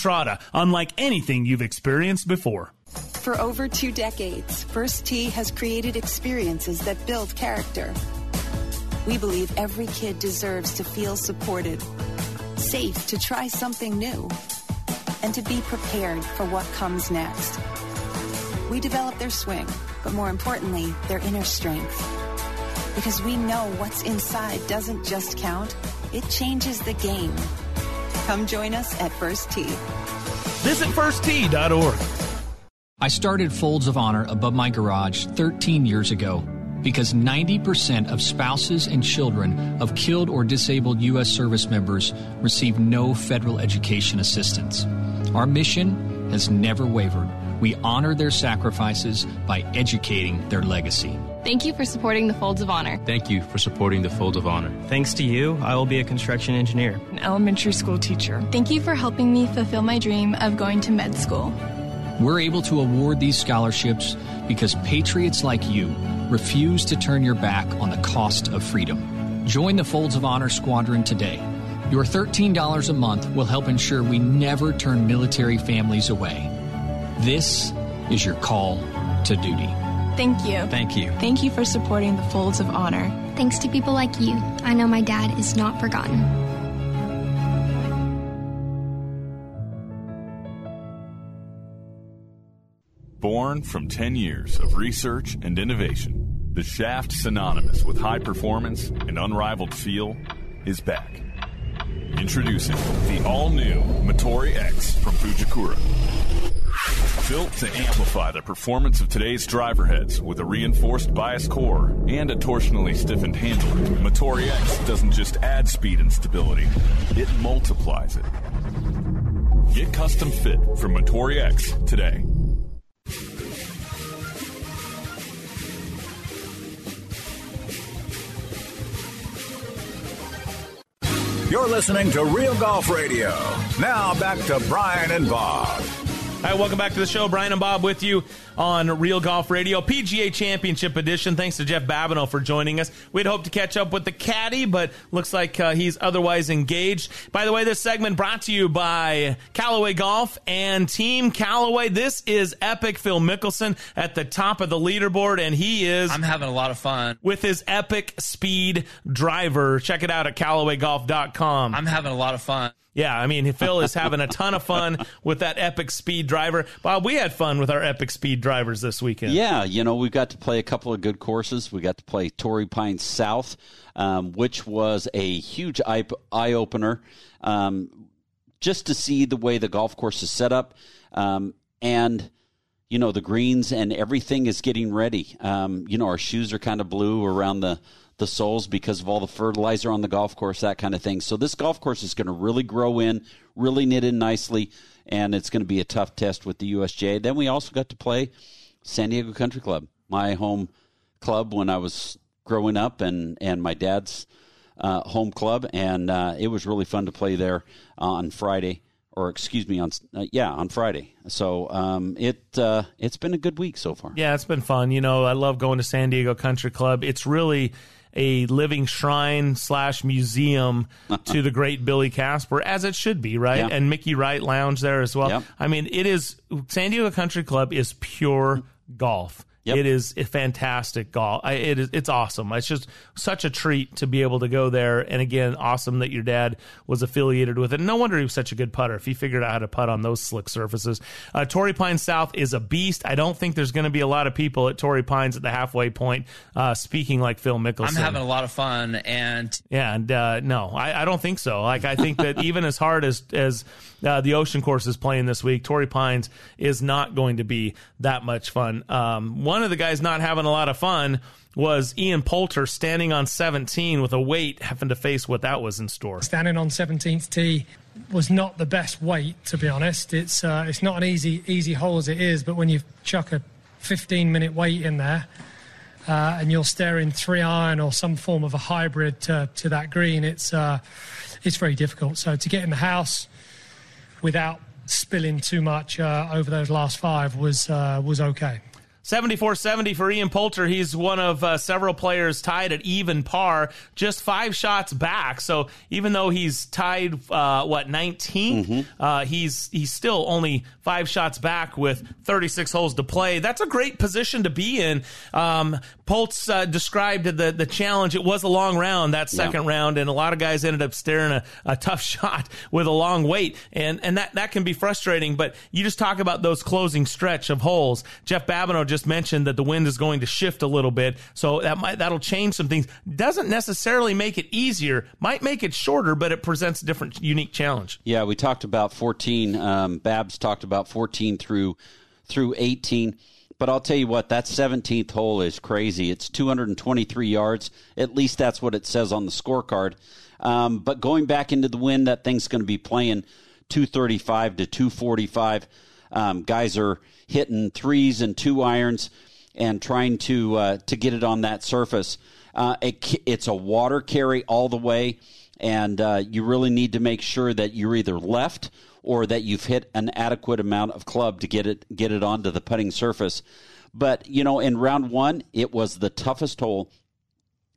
Entrada, unlike anything you've experienced before. For over two decades, First Tee has created experiences that build character. We believe every kid deserves to feel supported, safe to try something new, and to be prepared for what comes next. We develop their swing, but more importantly, their inner strength. Because we know what's inside doesn't just count, it changes the game. Come join us at First Tee. Visit firsttee.org. I started Folds of Honor above my garage 13 years ago because 90% of spouses and children of killed or disabled U.S. service members receive no federal education assistance. Our mission has never wavered. We honor their sacrifices by educating their legacy. Thank you for supporting the Folds of Honor. Thank you for supporting the Folds of Honor. Thanks to you, I will be a construction engineer, an elementary school teacher. Thank you for helping me fulfill my dream of going to med school. We're able to award these scholarships because patriots like you refuse to turn your back on the cost of freedom. Join the Folds of Honor Squadron today. Your $13 a month will help ensure we never turn military families away. This is your call to duty. Thank you. Thank you. Thank you for supporting the Folds of Honor. Thanks to people like you, I know my dad is not forgotten. Born from 10 years of research and innovation, the shaft synonymous with high performance and unrivaled feel is back. Introducing the all new Motore X from Fujikura Built to amplify the performance of today's driver heads with a reinforced bias core and a torsionally stiffened handle, Motore X doesn't just add speed and stability, it multiplies it. Get custom fit from Motore X today. You're listening to Real Golf Radio. Now back to Brian and Bob. All right, welcome back to the show. Brian and Bob with you on Real Golf Radio, PGA Championship Edition. Thanks to Jeff Babineau for joining us. We'd hoped to catch up with the caddy, but looks like uh, he's otherwise engaged. By the way, this segment brought to you by Callaway Golf and Team Callaway. This is Epic Phil Mickelson at the top of the leaderboard, and he is. I'm having a lot of fun with his Epic Speed driver. Check it out at CallawayGolf.com. I'm having a lot of fun. Yeah, I mean, Phil is having a ton of fun (laughs) with that epic speed driver. Bob, we had fun with our epic speed drivers this weekend. Yeah, you know, we got to play a couple of good courses. We got to play Torrey Pines South, um, which was a huge eye, opener um, just to see the way the golf course is set up. Um, and you know the greens and everything is getting ready. Um, you know our shoes are kind of blue around the the soles because of all the fertilizer on the golf course, that kind of thing. So this golf course is going to really grow in, really knit in nicely, and it's going to be a tough test with the USJ. Then we also got to play San Diego Country Club, my home club when I was growing up, and and my dad's uh, home club, and uh, it was really fun to play there on Friday or excuse me, on uh, yeah, on Friday. So um, it uh, it's been a good week so far. Yeah, it's been fun. You know, I love going to San Diego Country Club. It's really a living shrine slash museum (laughs) to the great Billy Casper, as it should be, right? Yeah. And Mickey Wright Lounge there as well. Yep. I mean, it is San Diego Country Club is pure golf. Yep. It is a fantastic golf. I, it is. It's awesome. It's just such a treat to be able to go there. And again, awesome that your dad was affiliated with it. No wonder he was such a good putter if he figured out how to putt on those slick surfaces. Uh, Torrey Pines South is a beast. I don't think there's going to be a lot of people at Torrey Pines at the halfway point uh, speaking like Phil Mickelson. I'm having a lot of fun, and Yeah, and uh, no, I, I don't think so. Like I think that (laughs) even as hard as as uh, the Ocean Course is playing this week, Torrey Pines is not going to be that much fun. Um, one of the guys not having a lot of fun was Ian Poulter standing on 17 with a wait, having to face what that was in store. Standing on 17th tee was not the best wait, to be honest. It's uh, it's not an easy easy hole as it is, but when you chuck a 15 minute wait in there. Uh, and you're staring three iron or some form of a hybrid to, to that green. It's uh, it's very difficult. So to get in the house without spilling too much uh, over those last five was uh, was okay. 74-70 for Ian Poulter. He's one of uh, several players tied at even par, just five shots back. So even though he's tied, uh, what 19th, uh, he's he's still only five shots back with 36 holes to play. That's a great position to be in. Um, Poltz uh, described the the challenge. It was a long round that second round, and a lot of guys ended up staring a, a tough (laughs) shot with a long wait, and and that that can be frustrating. But you just talk about those closing stretch of holes. Jeff Babineau just mentioned that the wind is going to shift a little bit, so that might that'll change some things. Doesn't necessarily make it easier. Might make it shorter, but it presents a different, unique challenge. Yeah, we talked about 14. Um, Babs talked about 14 through through 18. But I'll tell you what, that 17th hole is crazy. It's 223 yards. At least that's what it says on the scorecard. Um, but going back into the wind, that thing's going to be playing 235 to 245. Um, guys are hitting threes and two irons and trying to uh, to get it on that surface. Uh, it, it's a water carry all the way, and uh, you really need to make sure that you're either left or that you've hit an adequate amount of club to get it get it onto the putting surface. But you know, in round one, it was the toughest hole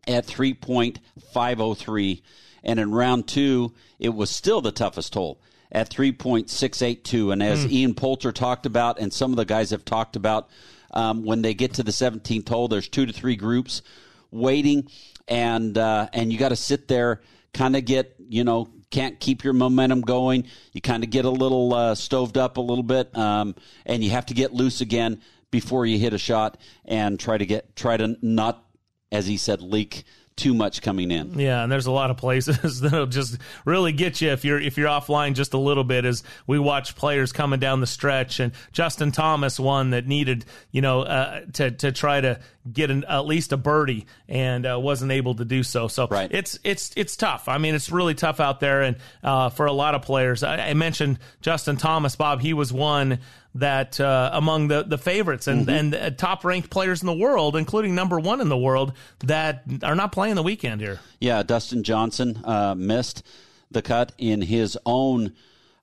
at 3.503, and in round two, it was still the toughest hole at 3.682. And as Hmm. Ian Poulter talked about, and some of the guys have talked about, um, when they get to the 17th hole, there's two to three groups waiting, and uh, and you got to sit there, kind of get you know can't keep your momentum going. You kind of get a little uh, stoved up a little bit, um, and you have to get loose again before you hit a shot and try to get try to not, as he said, leak too much coming in. Yeah, and there's a lot of places (laughs) that'll just really get you if you're if you're offline just a little bit. As we watch players coming down the stretch, and Justin Thomas, one that needed you know uh, to to try to get an, at least a birdie and uh, wasn't able to do so. So it's it's it's tough. I mean, it's really tough out there, and uh, for a lot of players. I, I mentioned Justin Thomas, Bob. He was one that uh, among the the favorites and and uh, top ranked players in the world, including number one in the world, that are not playing the weekend here. Yeah, Dustin Johnson uh, missed the cut in his own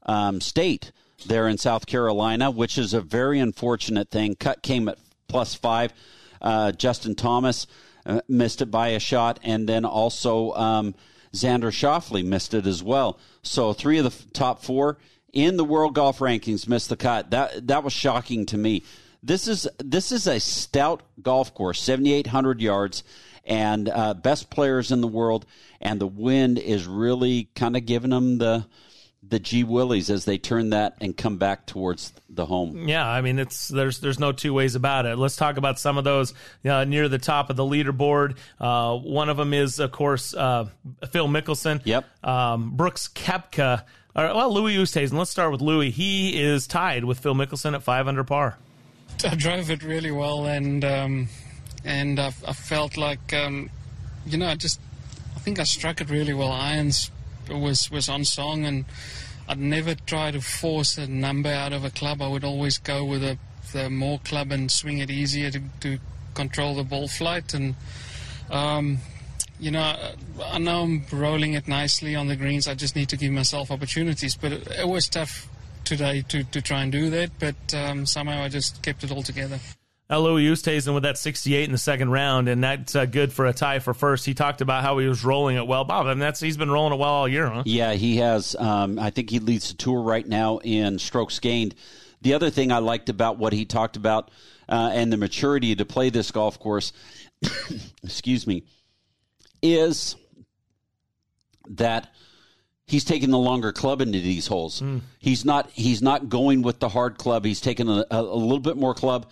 um, state there in South Carolina, which is a very unfortunate thing. Cut came at plus five. Uh, Justin Thomas uh, missed it by a shot, and then also um, Xander Schauffele missed it as well. So three of the f- top four in the world golf rankings missed the cut. That that was shocking to me. This is this is a stout golf course, seventy eight hundred yards, and uh, best players in the world, and the wind is really kind of giving them the the G Willies as they turn that and come back towards the home. Yeah, I mean it's there's there's no two ways about it. Let's talk about some of those uh, near the top of the leaderboard. Uh, one of them is, of course, uh, Phil Mickelson. Yep. Um, Brooks Koepka All right, well, Louis Oosthuizen. Let's start with Louis. He is tied with Phil Mickelson at five under par. I drove it really well, and um, and I, I, felt like um, you know, I just I think I struck it really well. Irons was was on song, and I'd never try to force a number out of a club. I would always go with a the more club and swing it easier to, to control the ball flight. And um, you know, I know I'm rolling it nicely on the greens. I just need to give myself opportunities. But it, it was tough today to, to try and do that. But um, somehow I just kept it all together. Louis Oosthuizen with that 68 in the second round, and that's uh, good for a tie for first. He talked about how he was rolling it well. Bob, I mean, that's he's been rolling it well all year, huh? Yeah, he has. Um, I think he leads the tour right now in strokes gained. The other thing I liked about what he talked about uh, and the maturity to play this golf course, (coughs) excuse me, is that he's taking the longer club into these holes. Mm. He's not he's not going with the hard club. He's taking a, a, a little bit more club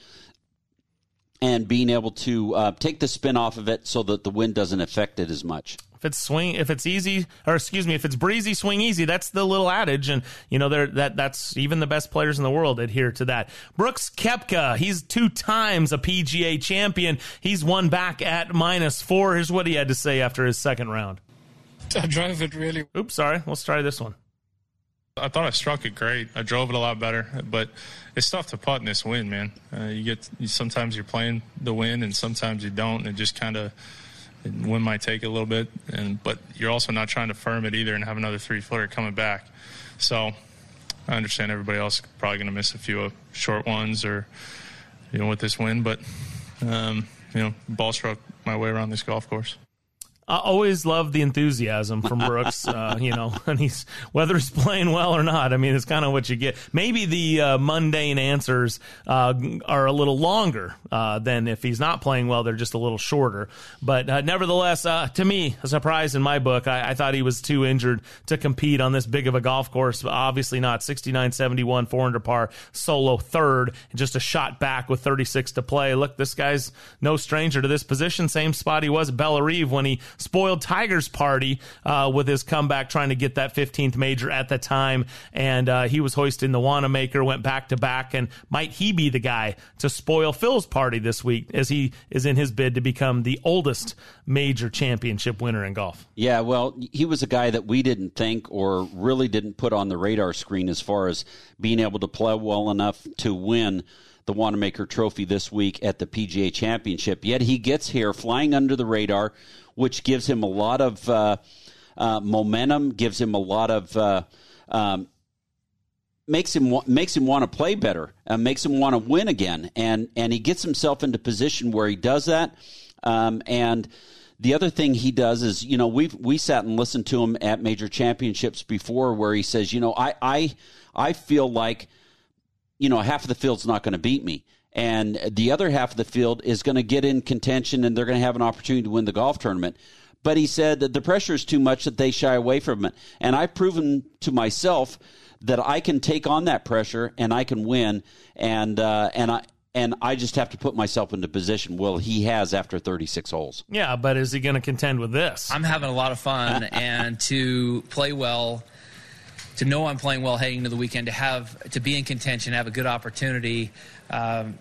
and being able to uh, take the spin off of it so that the wind doesn't affect it as much. If it's swing, if it's easy, or excuse me, if it's breezy, swing easy. That's the little adage, and you know that that's even the best players in the world adhere to that. Brooks Koepka, he's two times a PGA champion. He's won back at minus four. Here's what he had to say after his second round. I drove it really. Oops, sorry. Let's try this one. I thought I struck it great. I drove it a lot better, but it's tough to putt in this wind, man. Uh, you get sometimes you're playing the wind, and sometimes you don't. And it just kind of wind might take a little bit, and but you're also not trying to firm it either and have another three footer coming back. So I understand everybody else probably going to miss a few uh, short ones or you know with this wind, but um, you know ball struck my way around this golf course. I always love the enthusiasm from Brooks. Uh, (laughs) you know, and he's whether he's playing well or not. I mean, it's kind of what you get. Maybe the uh, mundane answers uh, are a little longer uh, than if he's not playing well. They're just a little shorter. But uh, nevertheless, uh, to me, a surprise in my book. I, I, thought he was too injured to compete on this big of a golf course. Obviously not. 69, 71, 400 par, solo third, just a shot back with 36 to play. Look, this guy's no stranger to this position. Same spot he was at Bellerive when he spoiled Tiger's party uh, with his comeback, trying to get that 15th major at the time. And uh, he was hoisting the Wanamaker, went back to back. And might he be the guy to spoil Phil's party this week as he is in his bid to become the oldest major championship winner in golf? Yeah, well, he was a guy that we didn't think or really didn't put on the radar screen as far as being able to play well enough to win the Wanamaker Trophy this week at the PGA Championship. Yet he gets here flying under the radar which gives him a lot of uh, uh, momentum, gives him a lot of. Uh, um, makes him makes him want to play better, uh, makes him want to win again, and and he gets himself into position where he does that. Um, and the other thing he does is, you know, we we sat and listened to him at major championships before, where he says, you know, I I I feel like, you know, half of the field's not going to beat me and the other half of the field is going to get in contention and they're going to have an opportunity to win the golf tournament. But he said that the pressure is too much that they shy away from it. And I've proven to myself that I can take on that pressure and I can win. And uh, and I and I just have to put myself into position. Well, he has after 36 holes. Yeah, but is he going to contend with this? I'm having a lot of fun, (laughs) and to play well, to know I'm playing well heading into the weekend, to have to be in contention, have a good opportunity um,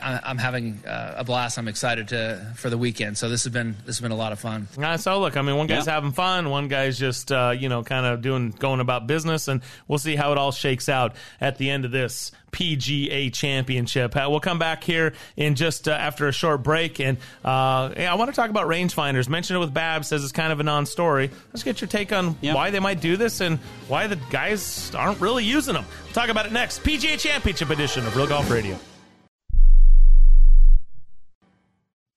I, am having uh, a blast. I'm excited to for the weekend. So this has been this has been a lot of fun. Uh, so look, I mean, one guy's yeah. having fun, one guy's just uh, you know kind of doing going about business, and we'll see how it all shakes out at the end of this PGA Championship. Uh, we'll come back here in just uh, after a short break, and uh, I want to talk about rangefinders. Mentioned it with Bab, says it's kind of a non-story. Let's get your take on yep. why they might do this and why the guys aren't really using them. We'll talk about it next. PGA Championship edition of Real Golf Radio.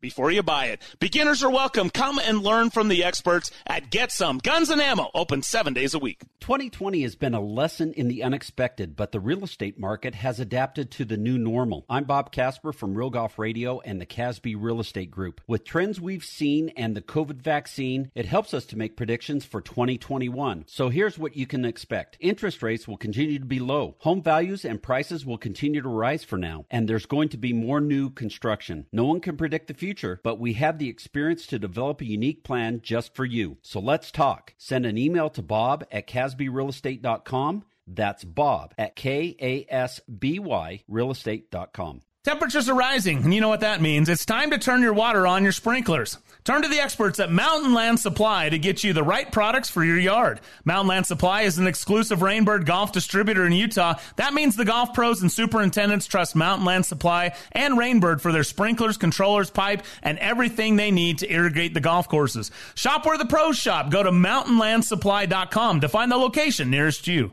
before you buy it. Beginners are welcome. Come and learn from the experts at Get Some Guns and Ammo, open seven days a week. 2020 has been a lesson in the unexpected, but the real estate market has adapted to the new normal. I'm Bob Casper from Real Golf Radio and the Kasby Real Estate Group. With trends we've seen and the COVID vaccine, it helps us to make predictions for 2021. So here's what you can expect. Interest rates will continue to be low. Home values and prices will continue to rise for now, and there's going to be more new construction. No one can predict the future, but we have the experience to develop a unique plan just for you. So let's talk. Send an email to bob at kasbyrealestate.com. That's bob at K-A-S-B-Y realestate.com. Temperatures are rising, and you know what that means. It's time to turn your water on your sprinklers. Turn to the experts at Mountain Land Supply to get you the right products for your yard. Mountain Land Supply is an exclusive Rainbird golf distributor in Utah. That means the golf pros and superintendents trust Mountain Land Supply and Rainbird for their sprinklers, controllers, pipe, and everything they need to irrigate the golf courses. Shop where the pros shop. Go to mountainlandsupply.com to find the location nearest you.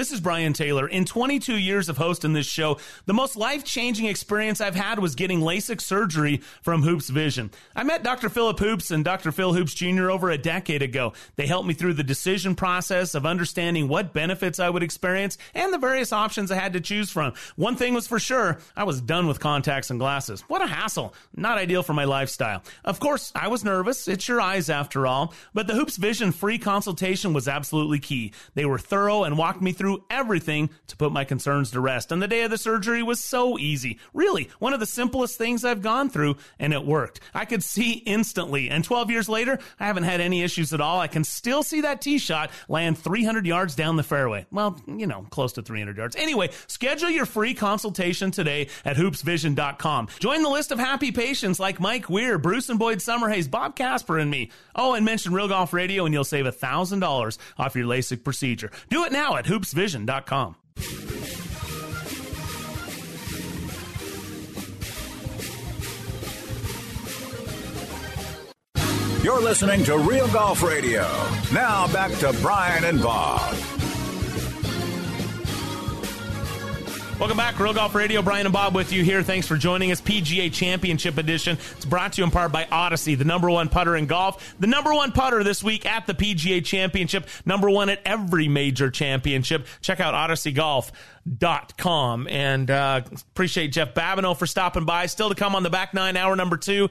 This is Brian Taylor. In 22 years of hosting this show, the most life changing experience I've had was getting LASIK surgery from Hoopes Vision. I met Dr. Philip Hoopes and Dr. Phil Hoopes Jr. over a decade ago. They helped me through the decision process of understanding what benefits I would experience and the various options I had to choose from. One thing was for sure I was done with contacts and glasses. What a hassle. Not ideal for my lifestyle. Of course, I was nervous. It's your eyes after all. But the Hoopes Vision free consultation was absolutely key. They were thorough and walked me through everything to put my concerns to rest. And the day of the surgery was so easy. Really, one of the simplest things I've gone through, and it worked. I could see instantly. And 12 years later, I haven't had any issues at all. I can still see that tee shot land 300 yards down the fairway. Well, you know, close to 300 yards. Anyway, schedule your free consultation today at hoopesvision.com. Join the list of happy patients like Mike Weir, Bruce and Boyd Summerhays, Bob Casper, and me. Oh, and mention Real Golf Radio, and you'll save $1,000 off your LASIK procedure. Do it now at hoopesvision.com hoopesvision.com. You're listening to Real Golf Radio. Now back to Brian and Bob. Welcome back, Real Golf Radio. Brian and Bob with you here. Thanks for joining us. PGA Championship Edition. It's brought to you in part by Odyssey, the number one putter in golf. The number one putter this week at the PGA Championship. Number one at every major championship. Check out odysseygolf.com. And uh, appreciate Jeff Babineau for stopping by. Still to come on the back nine, hour number two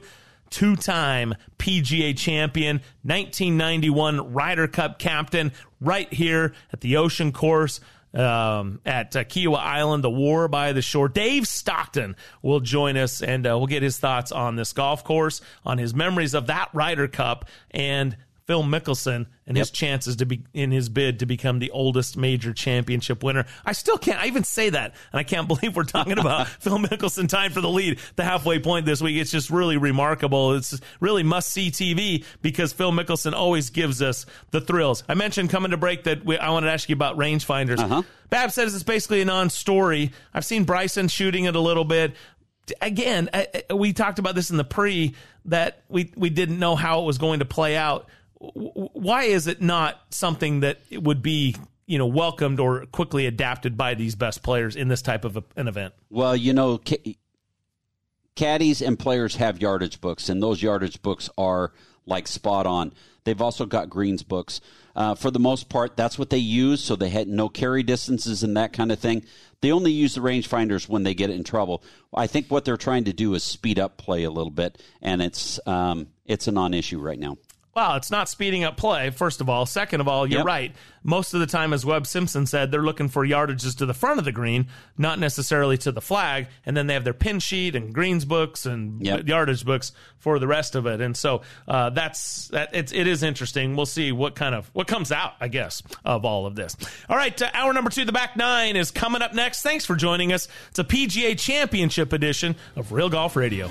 two time PGA champion, 1991 Ryder Cup captain, right here at the Ocean Course um, at uh, Kiawah Island, the War by the Shore. Dave Stockton will join us and uh, we'll get his thoughts on this golf course, on his memories of that Ryder Cup, and Phil Mickelson and yep. his chances to be in his bid to become the oldest major championship winner. I still can't I even say that, and I can't (laughs) believe we're talking about (laughs) Phil Mickelson time for the lead, the halfway point this week. It's just really remarkable. It's really must see TV because Phil Mickelson always gives us the thrills. I mentioned coming to break that we, I wanted to ask you about rangefinders. Uh-huh. Bab says it's basically a non-story. I've seen Bryson shooting it a little bit again, we talked about this in the pre that we we didn't know how it was going to play out why is it not something that would be you know welcomed or quickly adapted by these best players in this type of a, an event? Well, you know, caddies and players have yardage books, and those yardage books are like spot on. They've also got greens books. Uh, for the most part, that's what they use, so they had no carry distances and that kind of thing. They only use the rangefinders when they get in trouble. I think what they're trying to do is speed up play a little bit, and it's um, it's a non-issue right now. Well, it's not speeding up play, first of all. Second of all, you're yep. right. Most of the time, as Webb Simpson said, they're looking for yardages to the front of the green, not necessarily to the flag. And then they have their pin sheet and greens books and yep. yardage books for the rest of it. And so uh, that's that. It's, it is interesting. We'll see what kind of what comes out, I guess, of all of this. All right, uh, hour number two, the back nine is coming up next. Thanks for joining us. It's a PGA Championship edition of Real Golf Radio.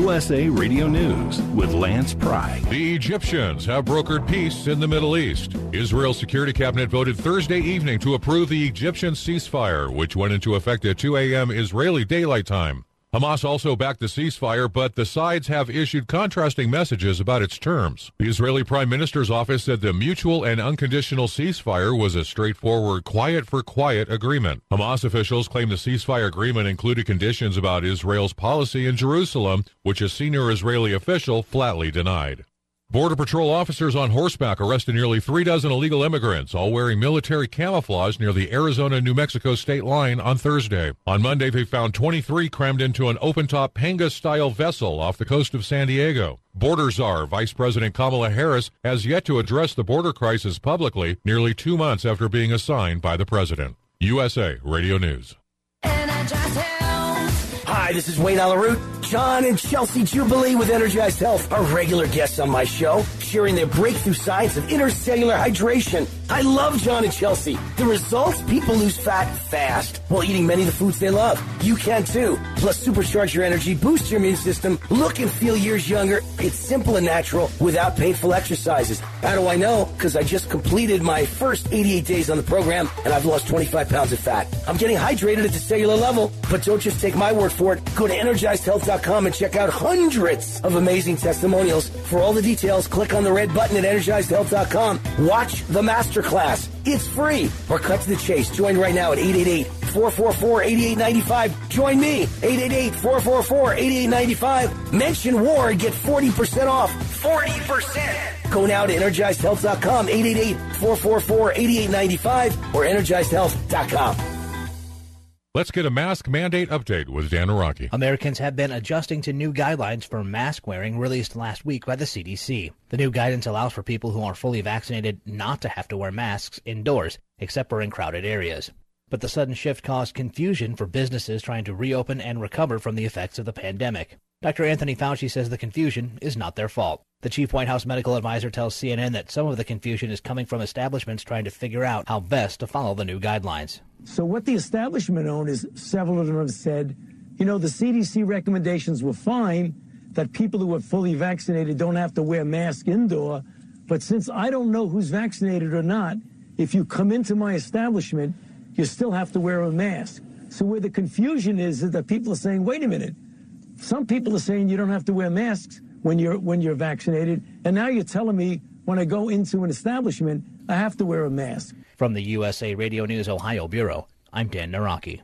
USA Radio News with Lance Pry. The Egyptians have brokered peace in the Middle East. Israel's Security Cabinet voted Thursday evening to approve the Egyptian ceasefire, which went into effect at 2 a.m. Israeli daylight time. Hamas also backed the ceasefire, but the sides have issued contrasting messages about its terms. The Israeli Prime Minister's office said the mutual and unconditional ceasefire was a straightforward quiet for quiet agreement. Hamas officials claim the ceasefire agreement included conditions about Israel's policy in Jerusalem, which a senior Israeli official flatly denied. Border Patrol officers on horseback arrested nearly three dozen illegal immigrants, all wearing military camouflage near the Arizona New Mexico state line on Thursday. On Monday, they found 23 crammed into an open top Panga style vessel off the coast of San Diego. Border Czar Vice President Kamala Harris has yet to address the border crisis publicly, nearly two months after being assigned by the president. USA Radio News. Hi, this is Wayne Allyn Root. John and Chelsea Jubilee with Energized Health are regular guests on my show, sharing their breakthrough science of intercellular hydration. I love John and Chelsea. The results? People lose fat fast while eating many of the foods they love. You can too. Plus, supercharge your energy, boost your immune system, look and feel years younger. It's simple and natural without painful exercises. How do I know? Because I just completed my first 88 days on the program and I've lost 25 pounds of fat. I'm getting hydrated at the cellular level, but don't just take my word for it. Go to energizedhealth.com and check out hundreds of amazing testimonials. For all the details, click on the red button at energizedhealth.com. Watch the masterclass. It's free. Or cut to the chase. Join right now at 888-444-8895. Join me. 888-444-8895. Mention war and get 40% off. 40%. Go now to energizedhealth.com. 888-444-8895 or energizedhealth.com. Let's get a mask mandate update with Dan Araki. Americans have been adjusting to new guidelines for mask wearing released last week by the CDC. The new guidance allows for people who are fully vaccinated not to have to wear masks indoors, except for in crowded areas. But the sudden shift caused confusion for businesses trying to reopen and recover from the effects of the pandemic. Dr. Anthony Fauci says the confusion is not their fault. The chief White House medical advisor tells CNN that some of the confusion is coming from establishments trying to figure out how best to follow the new guidelines. So, what the establishment owners, several of them have said, you know, the CDC recommendations were fine, that people who are fully vaccinated don't have to wear masks indoor. But since I don't know who's vaccinated or not, if you come into my establishment, you still have to wear a mask. So, where the confusion is, is that people are saying, wait a minute, some people are saying you don't have to wear masks when you're when you're vaccinated, and now you're telling me when I go into an establishment I have to wear a mask. From the USA Radio News Ohio Bureau, I'm Dan Naraki.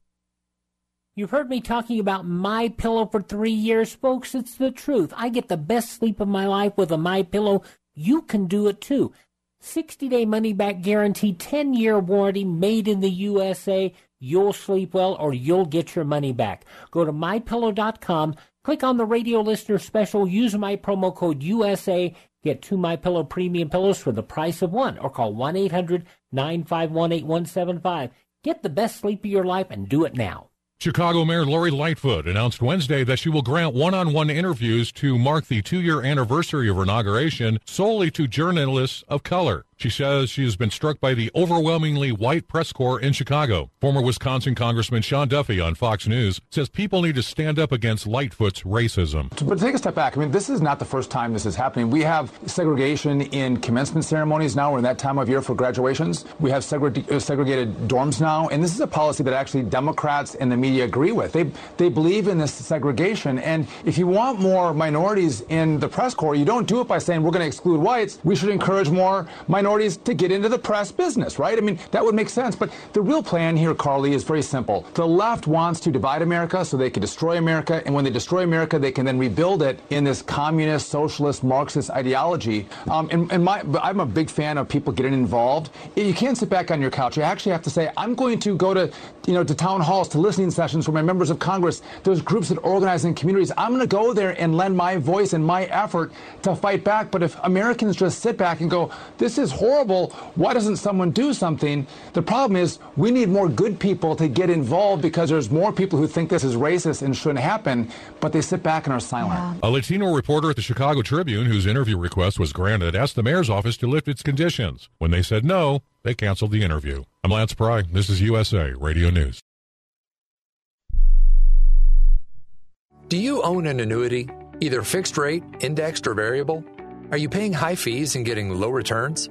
You've heard me talking about my pillow for three years, folks. It's the truth. I get the best sleep of my life with a my pillow. You can do it too. 60 day money back guarantee, 10 year warranty, made in the USA. You'll sleep well or you'll get your money back. Go to mypillow.com, click on the radio listener special, use my promo code USA, get two My Pillow premium pillows for the price of one, or call 1 800 951 8175. Get the best sleep of your life and do it now. Chicago Mayor Lori Lightfoot announced Wednesday that she will grant one on one interviews to mark the two year anniversary of her inauguration solely to journalists of color. She says she has been struck by the overwhelmingly white press corps in Chicago. Former Wisconsin Congressman Sean Duffy on Fox News says people need to stand up against Lightfoot's racism. But take a step back. I mean, this is not the first time this is happening. We have segregation in commencement ceremonies now. We're in that time of year for graduations. We have segre- uh, segregated dorms now. And this is a policy that actually Democrats and the media agree with. They, they believe in this segregation. And if you want more minorities in the press corps, you don't do it by saying we're going to exclude whites. We should encourage more minorities minorities to get into the press business, right? I mean, that would make sense. But the real plan here, Carly, is very simple. The left wants to divide America so they can destroy America. And when they destroy America, they can then rebuild it in this communist, socialist, Marxist ideology. Um, and, and my, I'm a big fan of people getting involved. You can't sit back on your couch. You actually have to say, I'm going to go to, you know, to town halls, to listening sessions where my members of Congress, those groups that organize in communities. I'm going to go there and lend my voice and my effort to fight back. But if Americans just sit back and go, this is horrible. Why doesn't someone do something? The problem is we need more good people to get involved because there's more people who think this is racist and shouldn't happen, but they sit back and are silent. A Latino reporter at the Chicago Tribune, whose interview request was granted, asked the mayor's office to lift its conditions. When they said no, they canceled the interview. I'm Lance Pry. This is USA Radio News. Do you own an annuity, either fixed rate, indexed, or variable? Are you paying high fees and getting low returns?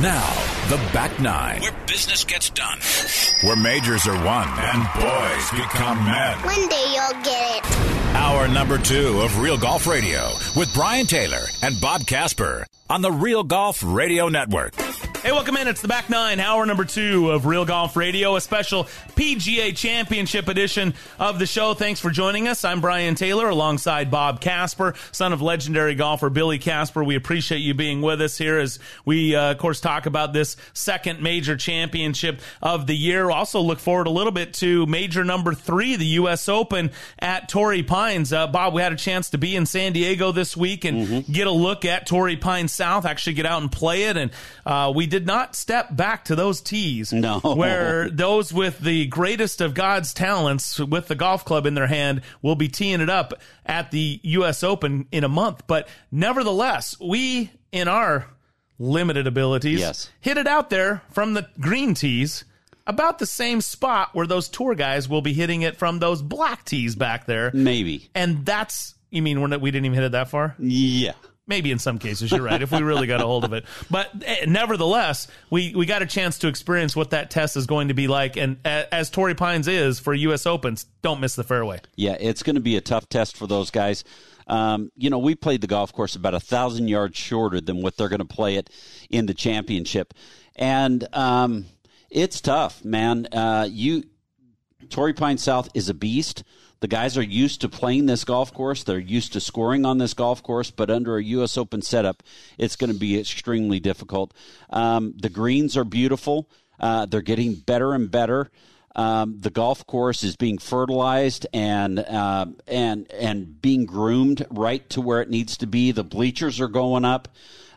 Now, the back nine, where business gets done, where majors are won and boys become men. One day you'll get it. Hour number two of Real Golf Radio with Brian Taylor and Bob Casper on the Real Golf Radio Network. Hey, welcome in. It's the back nine, hour number two of Real Golf Radio, a special PGA Championship edition of the show. Thanks for joining us. I'm Brian Taylor alongside Bob Casper, son of legendary golfer Billy Casper. We appreciate you being with us here as we, uh, of course, talk about this second major championship of the year. Also, look forward a little bit to major number three, the U.S. Open at Torrey Pines. Uh, Bob, we had a chance to be in San Diego this week and mm-hmm. get a look at Torrey Pines South, actually get out and play it. And uh, we did not step back to those tees. No. Where those with the greatest of God's talents with the golf club in their hand will be teeing it up at the U.S. Open in a month. But nevertheless, we, in our limited abilities, yes. hit it out there from the green tees about the same spot where those tour guys will be hitting it from those black tees back there. Maybe. And that's, you mean we're not, we didn't even hit it that far? Yeah. Maybe in some cases, you're right. if we really got a hold of it, but eh, nevertheless, we we got a chance to experience what that test is going to be like. And as Torrey Pines is for U.S. Opens, don't miss the fairway. Yeah, it's going to be a tough test for those guys. Um, you know, we played the golf course about a thousand yards shorter than what they're going to play it in the championship, and um, it's tough, man. Uh, you Torrey Pines South is a beast. The guys are used to playing this golf course. They're used to scoring on this golf course, but under a U.S. Open setup, it's going to be extremely difficult. Um, the greens are beautiful. Uh, they're getting better and better. Um, the golf course is being fertilized and uh, and and being groomed right to where it needs to be. The bleachers are going up.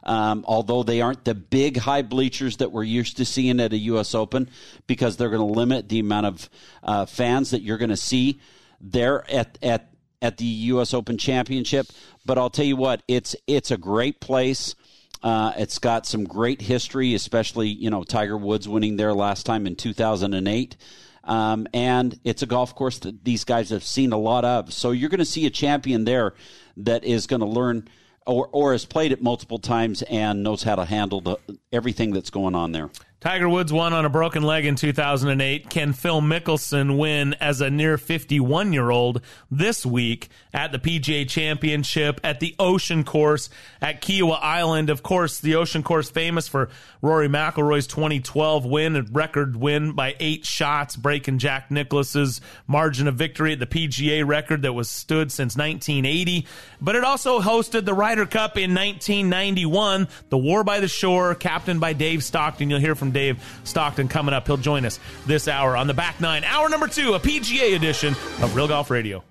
Um, although they aren't the big high bleachers that we're used to seeing at a U.S. Open, because they're going to limit the amount of uh, fans that you're going to see there at at at the U.S. Open Championship. But I'll tell you what, it's it's a great place. Uh, it's got some great history, especially you know Tiger Woods winning there last time in 2008. Um, and it's a golf course that these guys have seen a lot of. So you're going to see a champion there that is going to learn or, or has played it multiple times and knows how to handle the, everything that's going on there. Tiger Woods won on a broken leg in 2008. Can Phil Mickelson win as a near 51 year old this week at the PGA Championship at the Ocean Course at Kiawah Island? Of course, the Ocean Course famous for Rory McIlroy's 2012 win, a record win by eight shots, breaking Jack Nicklaus's margin of victory at the PGA record that was stood since 1980. But it also hosted the Ryder Cup in 1991, the War by the Shore, captained by Dave Stockton. You'll hear from Dave Stockton coming up. He'll join us this hour on the back nine, hour number two, a PGA edition of Real Golf Radio.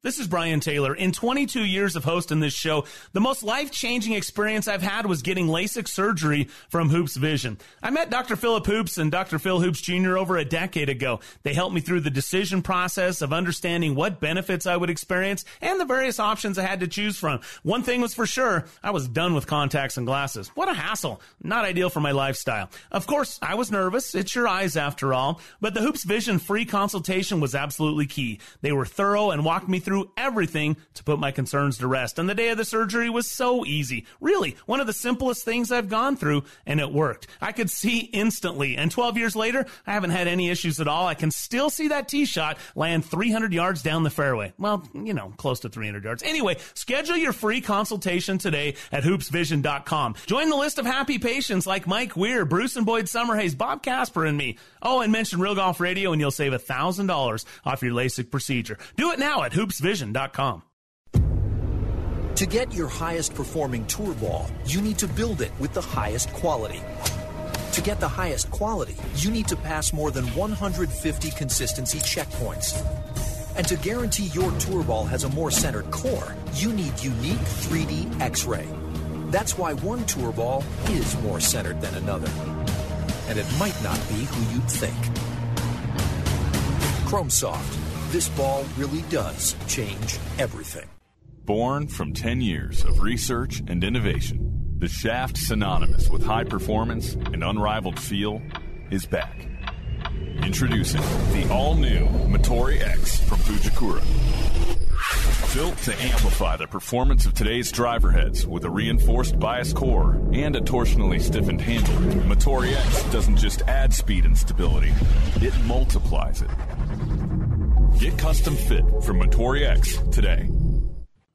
This is Brian Taylor. In 22 years of hosting this show, the most life changing experience I've had was getting LASIK surgery from Hoopes Vision. I met Dr. Philip Hoopes and Dr. Phil Hoopes Jr. over a decade ago. They helped me through the decision process of understanding what benefits I would experience and the various options I had to choose from. One thing was for sure, I was done with contacts and glasses. What a hassle. Not ideal for my lifestyle. Of course, I was nervous. It's your eyes after all. But the Hoopes Vision free consultation was absolutely key. They were thorough and walked me through everything to put my concerns to rest. And the day of the surgery was so easy. Really, one of the simplest things I've gone through, and it worked. I could see instantly. And 12 years later, I haven't had any issues at all. I can still see that tee shot land 300 yards down the fairway. Well, you know, close to 300 yards. Anyway, schedule your free consultation today at hoopesvision.com. Join the list of happy patients like Mike Weir, Bruce and Boyd Summerhays, Bob Casper, and me. Oh, and mention Real Golf Radio and you'll save $1,000 off your LASIK procedure. Do it now at hoopesvision.com. To get your highest performing tour ball, you need to build it with the highest quality. To get the highest quality, you need to pass more than 150 consistency checkpoints. And to guarantee your tour ball has a more centered core, you need unique 3D X ray. That's why one tour ball is more centered than another. And it might not be who you'd think. Chrome Soft. This ball really does change everything. Born from 10 years of research and innovation, the shaft synonymous with high performance and unrivaled feel is back. Introducing the all new Motore X from Fujikura. Built to amplify the performance of today's driver heads with a reinforced bias core and a torsionally stiffened handle, Motore X doesn't just add speed and stability, it multiplies it. Get custom fit from Motore X today.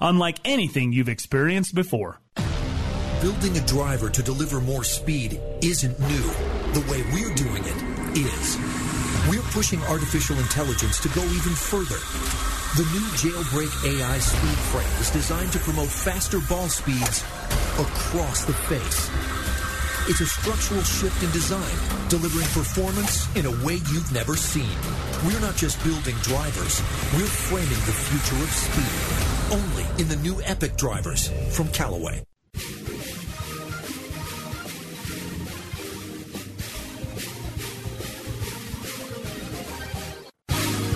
unlike anything you've experienced before. Building a driver to deliver more speed isn't new. The way we're doing it is. We're pushing artificial intelligence to go even further. The new Jailbreak AI speed frame is designed to promote faster ball speeds across the face. It's a structural shift in design, delivering performance in a way you've never seen. We're not just building drivers, we're framing the future of speed. Only in the new Epic drivers from Callaway.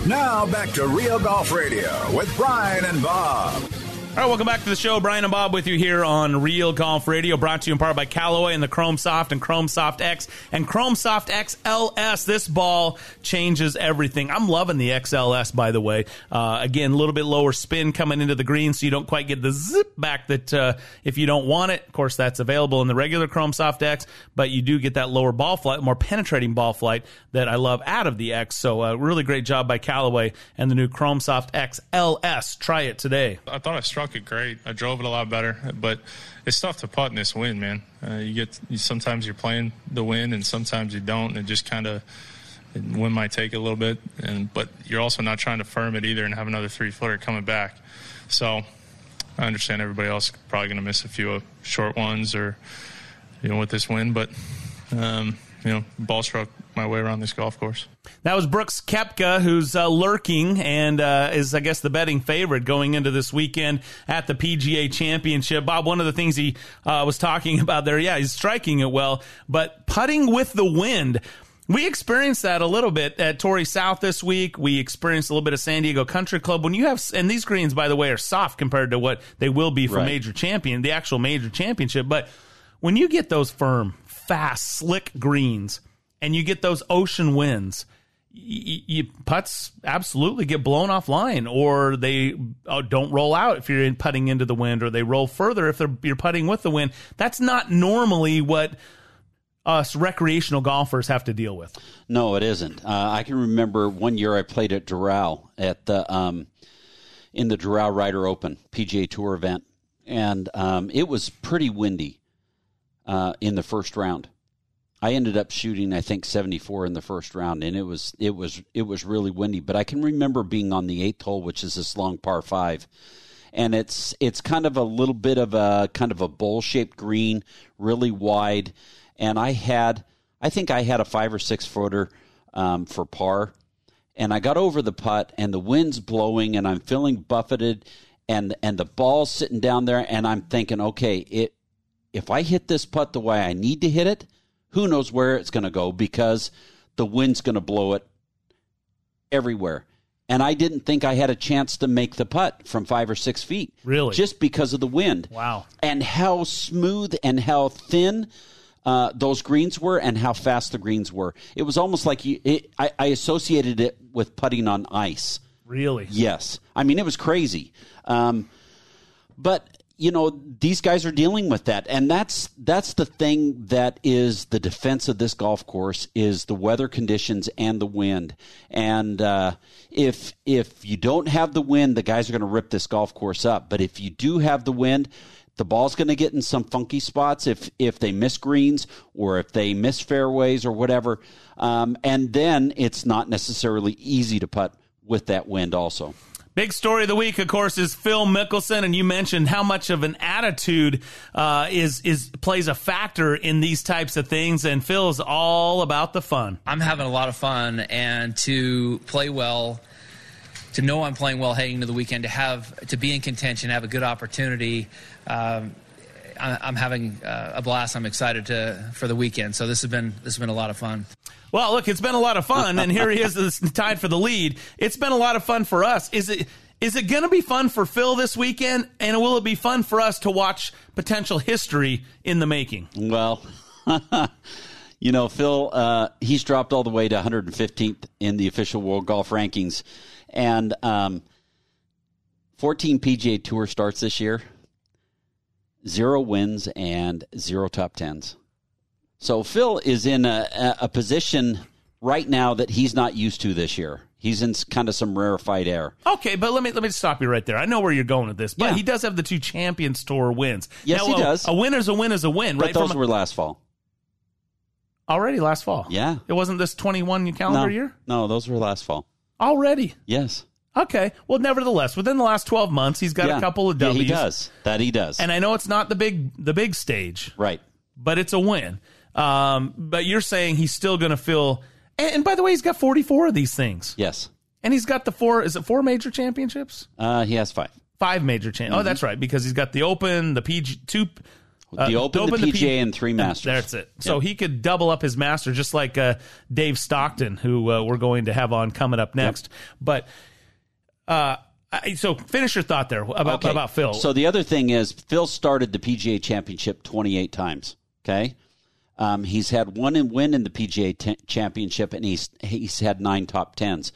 Now back to Real Golf Radio with Brian and Bob. All right, welcome back to the show. Brian and Bob with you here on Real Golf Radio, brought to you in part by Callaway and the Chrome Soft and Chrome Soft X and Chrome Soft XLS. This ball changes everything. I'm loving the XLS, by the way. Uh, again, a little bit lower spin coming into the green, so you don't quite get the zip back that uh, if you don't want it. Of course, that's available in the regular Chrome Soft X, but you do get that lower ball flight, more penetrating ball flight that I love out of the X. So, uh, really great job by Callaway and the new Chrome Soft XLS. Try it today. I thought I struck it great. I drove it a lot better, but it's tough to putt in this wind, man. Uh, you get sometimes you're playing the wind, and sometimes you don't, and it just kind of wind might take a little bit, and but you're also not trying to firm it either and have another three footer coming back. So I understand everybody else probably going to miss a few uh, short ones or you know with this wind, but um, you know ball struck my way around this golf course. That was Brooks Koepka, who's uh, lurking and uh, is, I guess, the betting favorite going into this weekend at the PGA Championship. Bob, one of the things he uh, was talking (laughs) about there, yeah, he's striking it well, but putting with the wind. We experienced that a little bit at Torrey South this week. We experienced a little bit of San Diego Country Club. When you have, and these greens, by the way, are soft compared to what they will be for Right. major champion, the actual major championship. But when you get those firm, fast, slick greens, and you get those ocean winds, you, putts absolutely get blown offline, or they uh, don't roll out if you're in putting into the wind, or they roll further if you're putting with the wind. That's not normally what us recreational golfers have to deal with. No, it isn't. Uh, I can remember one year I played at Doral at the um, in the Doral Ryder Open PGA Tour event, and um, it was pretty windy uh, in the first round. I ended up shooting, I think, 74 in the first round, and it was it was it was really windy. But I can remember being on the eighth hole, which is this long par five, and it's it's kind of a little bit of a kind of a bowl shaped green, really wide, and I had I think I had a five or six footer um, for par, and I got over the putt, and the wind's blowing, and I'm feeling buffeted, and and the ball's sitting down there, and I'm thinking, okay, it if I hit this putt the way I need to hit it who knows where it's going to go because the wind's going to blow it everywhere. And I didn't think I had a chance to make the putt from five or six feet. Really? Just because of the wind. Wow. And how smooth and how thin uh, those greens were and how fast the greens were. It was almost like you, it, I, I associated it with putting on ice. Really? Yes. I mean, it was crazy. Um, but you know these guys are dealing with that. And that's that's the thing that is the defense of this golf course is the weather conditions and the wind. And uh, if if you don't have the wind the guys are going to rip this golf course up. But if you do have the wind the ball's going to get in some funky spots if if they miss greens or if they miss fairways or whatever. Um, and then it's not necessarily easy to putt with that wind also Big story of the week, of course, is Phil Mickelson, and you mentioned how much of an attitude uh, is is plays a factor in these types of things. And Phil's all about the fun. I'm having a lot of fun, and to play well, to know I'm playing well heading into the weekend, to have to be in contention, have a good opportunity. Um, I'm having uh, a blast. I'm excited to for the weekend. So this has been this has been a lot of fun. Well, look, it's been a lot of fun, and here he is tied for the lead. It's been a lot of fun for us. Is it? Is it going to be fun for Phil this weekend? And will it be fun for us to watch potential history in the making? Well, (laughs) you know, Phil, uh, he's dropped all the way to 115th in the official World Golf Rankings. And um, 14 PGA Tour starts this year, zero wins and zero top tens. So Phil is in a, a position right now that he's not used to this year. He's in kind of some rarefied air. Okay, but let me let me stop you right there. I know where you're going with this, but Yeah. he does have the two Champions Tour wins. Yes, Now, he a- does. A win is a win is a win, But right? those From- were last fall. already last fall. Yeah. It wasn't this 21 calendar no, year No, those were last fall. already. Yes. Okay. Well, nevertheless, within the last 12 months, he's got Yeah. a couple of Yeah, W's. he does. That he does. And I know it's not the big the big stage, right? But it's a win. Um, but you're saying he's still going to feel. And, and by the way, he's got 44 of these things. Yes. And he's got the four. Is it four major championships? Uh, he has five. Five major champ. Oh, that's right, because he's got the Open, the PG two. The Open, the P- PGA, and three (laughs) Masters. That's it. So he could double up his master, just like uh, Dave Stockton, who uh, we're going to have on coming up next. But uh, so finish your thought there about Okay. about Phil. So the other thing is Phil started the PGA Championship 28 times. Okay, um, he's had one in win in the PGA t- Championship, and he's he's had nine top tens.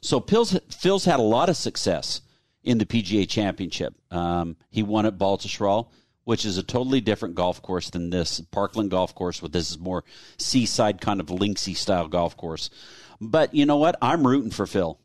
So Phil's Phil's had a lot of success in the PGA Championship. Um, he won at Baltusrol, which is a totally different golf course than this Parkland golf course. With this is more seaside kind of linksy style golf course. But you know what? I'm rooting for Phil.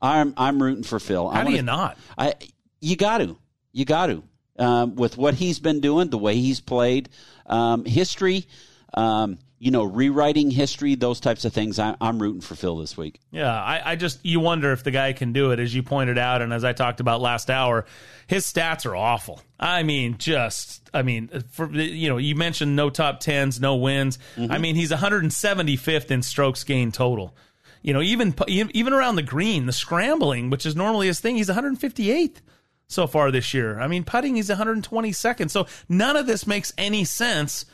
I'm I'm rooting for Phil. How I do wanna- you not? I you got to, you got to. Um, with what he's been doing, the way he's played, um, history, um, you know, rewriting history, those types of things. I, I'm rooting for Phil this week. Yeah, I, I just you wonder if the guy can do it, as you pointed out, and as I talked about last hour, his stats are awful. I mean, just I mean, for you know, you mentioned no top tens, no wins. I mean, he's 175th in strokes gained total. You know, even even around the green, the scrambling, which is normally his thing, he's 158th so far this year. I mean, putting he's 122nd. So none of this makes any sense.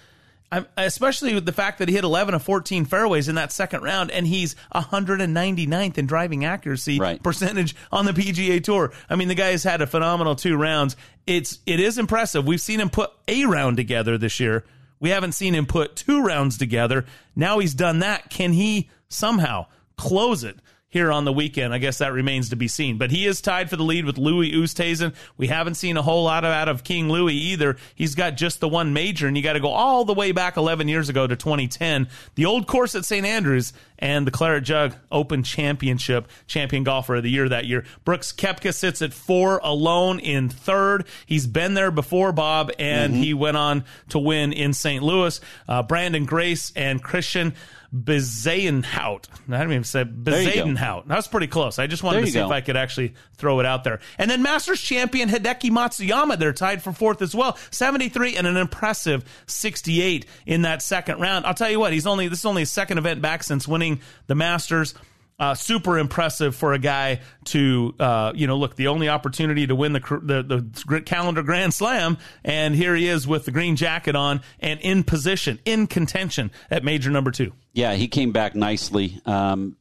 I'm, especially with the fact that he hit 11 of 14 fairways in that second round, and he's 199th in driving accuracy percentage on the PGA Tour. I mean, the guy has had a phenomenal two rounds. It's it is impressive. We've seen him put a round together this year. We haven't seen him put two rounds together. Now he's done that. Can he somehow close it? here on the weekend. I guess that remains to be seen. But he is tied for the lead with Louis Oosthuizen. We haven't seen a whole lot of, out of King Louis either. He's got just the one major, and you got to go all the way back 11 years ago to 2010. The old course at St. Andrews and the Claret Jug Open Championship champion golfer of the year that year. Brooks Koepka sits at four alone in third. He's been there before, Bob, and mm-hmm. he went on to win in St. Louis. Uh, Branden Grace and Christian Bezuidenhout. I don't even say Bezuidenhout. That was pretty close. I just wanted to see go. if I could actually throw it out there. And then Masters champion Hideki Matsuyama, they're tied for fourth as well. 73 and an impressive 68 in that second round. I'll tell you what, he's only this is only his second event back since winning the Masters. Uh, super impressive for a guy to, uh, you know, look, the only opportunity to win the, the, the calendar Grand Slam, and here he is with the green jacket on and in position, in contention at major number two. Yeah, he came back nicely. Um,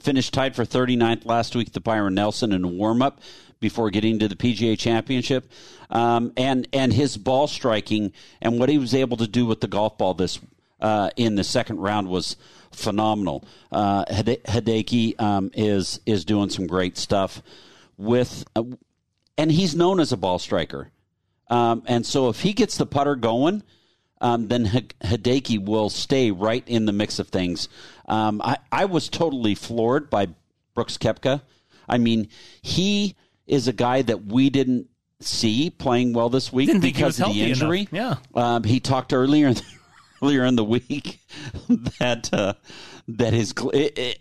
finished tied for 39th last week at the Byron Nelson in a warm up before getting to the PGA Championship, um, and and his ball striking and what he was able to do with the golf ball this uh, in the second round was phenomenal. Uh, Hideki um, is is doing some great stuff with, uh, and he's known as a ball striker. Um, and so if he gets the putter going, um, then H- Hideki will stay right in the mix of things. Um, I, I was totally floored by Brooks Koepka. I mean, he is a guy that we didn't see playing well this week Didn't because of the injury. Enough. Yeah, um, he talked earlier earlier in the week (laughs) that uh, that his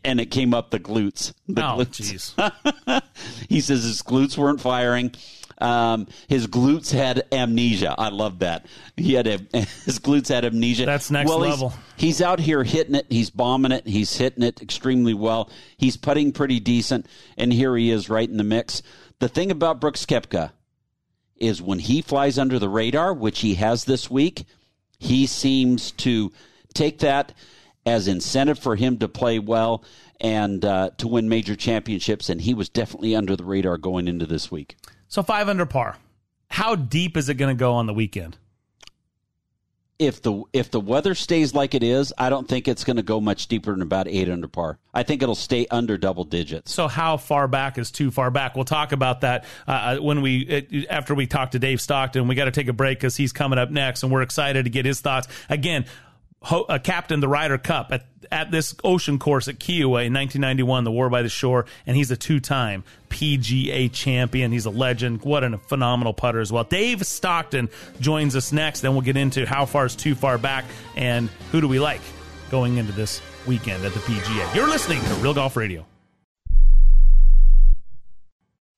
and it came up the glutes. The oh, jeez. (laughs) he says his glutes weren't firing. Um, his glutes had amnesia. I love that. He had a, (laughs) his glutes had amnesia. That's next well, level. He's, he's, out here hitting it. He's bombing it. He's hitting it extremely well. He's putting pretty decent, and here he is right in the mix. The thing about Brooks Koepka is when he flies under the radar, which he has this week he seems to take that as incentive for him to play well and uh, to win major championships. And he was definitely under the radar going into this week. So five under par. How deep is it going to go on the weekend? If the if the weather stays like it is, I don't think it's going to go much deeper than about eight under par. I think it'll stay under double digits. So how far back is too far back? We'll talk about that uh, uh when we it, after we talk to Dave Stockton. We got to take a break because he's coming up next, and we're excited to get his thoughts again ho- uh, captained the Ryder Cup at, at this ocean course at Kiawah in 1991, the War by the Shore, and he's a two-time PGA champion. He's a legend. What a phenomenal putter as well. Dave Stockton joins us next. Then we'll get into how far is too far back and who do we like going into this weekend at the PGA. You're listening to Real Golf Radio.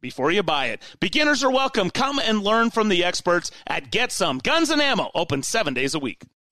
before you buy it. Beginners are welcome. Come and learn from the experts at Get Some Guns and Ammo, open seven days a week.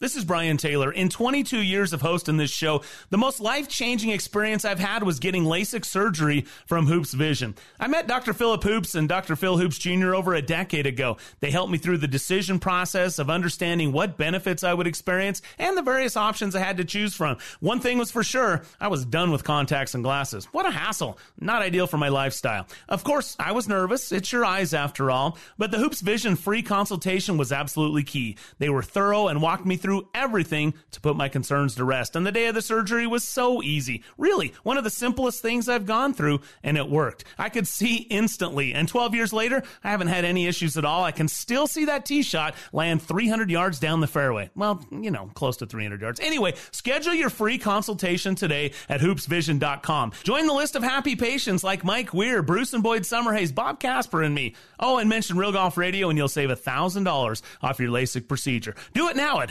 This is Brian Taylor. In 22 years of hosting this show, the most life changing experience I've had was getting LASIK surgery from Hoopes Vision. I met Dr. Philip Hoopes and Dr. Phil Hoopes Jr. over a decade ago. They helped me through the decision process of understanding what benefits I would experience and the various options I had to choose from. One thing was for sure, I was done with contacts and glasses. What a hassle. Not ideal for my lifestyle. Of course, I was nervous. It's your eyes after all. But the Hoopes Vision free consultation was absolutely key. They were thorough and walked me through through everything to put my concerns to rest. And the day of the surgery was so easy. Really, one of the simplest things I've gone through, and it worked. I could see instantly. And 12 years later, I haven't had any issues at all. I can still see that tee shot land 300 yards down the fairway. Well, you know, close to 300 yards. Anyway, schedule your free consultation today at hoopesvision.com. Join the list of happy patients like Mike Weir, Bruce and Boyd Summerhays, Bob Casper, and me. Oh, and mention Real Golf Radio and you'll save $1,000 off your LASIK procedure. Do it now at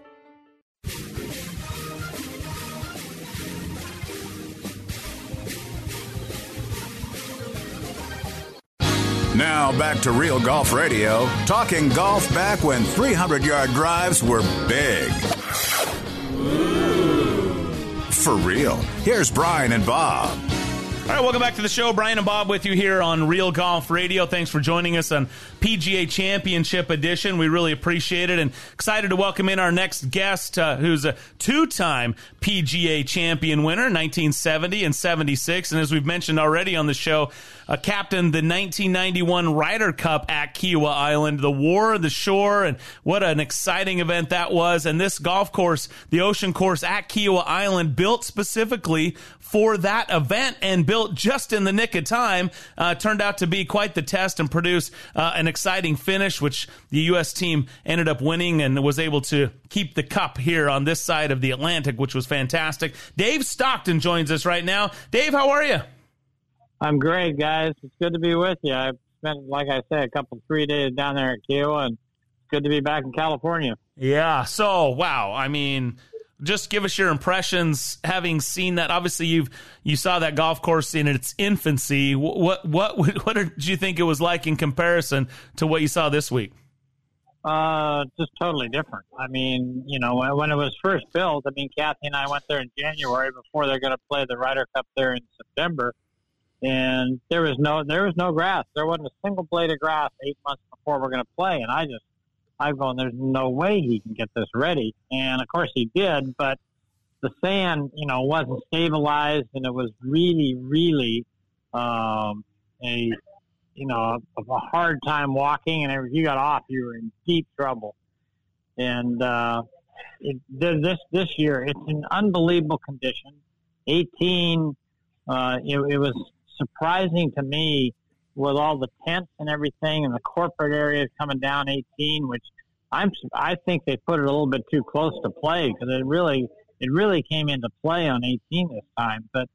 Now back to Real Golf Radio, talking golf back when 300 yard drives were big. For real. Here's Brian and Bob. All right, welcome back to the show. Brian and Bob with you here on Real Golf Radio. Thanks for joining us on PGA Championship Edition. We really appreciate it and excited to welcome in our next guest, uh, who's a two time PGA champion winner, 1970 and 76. And as we've mentioned already on the show, uh, captained the 1991 Ryder Cup at Kiawah Island, the War of the Shore, and what an exciting event that was. And this golf course, the Ocean Course at Kiawah Island, built specifically for that event and built just in the nick of time, uh, turned out to be quite the test and produce uh, an exciting finish, which the U.S. team ended up winning and was able to keep the cup here on this side of the Atlantic, which was fantastic. Dave Stockton joins us right now. Dave, how are you? I'm great, guys. It's good to be with you. I spent, like I said, a couple three days down there at Kiawah, and it's good to be back in California. Yeah. So, wow. I mean, just give us your impressions having seen that. Obviously, you've you saw that golf course in its infancy. What what (laughs) what did you think it was like in comparison to what you saw this week? Uh, just totally different. I mean, you know, when, when it was first built, I mean, Kathy and I went there in January before they're going to play the Ryder Cup there in September, and there was no there was no grass. There wasn't a single blade of grass eight months before we're going to play, and I just I've gone, there's no way he can get this ready. And of course he did, but the sand, you know, wasn't stabilized and it was really, really, um, a, you know, a, a hard time walking. And if you got off, you were in deep trouble. And, uh, it, this, this year, it's an unbelievable condition. 18, uh, it, it was surprising to me with all the tents and everything and the corporate areas coming down 18, which I'm I think they put it a little bit too close to play because it really it really came into play on 18 this time. But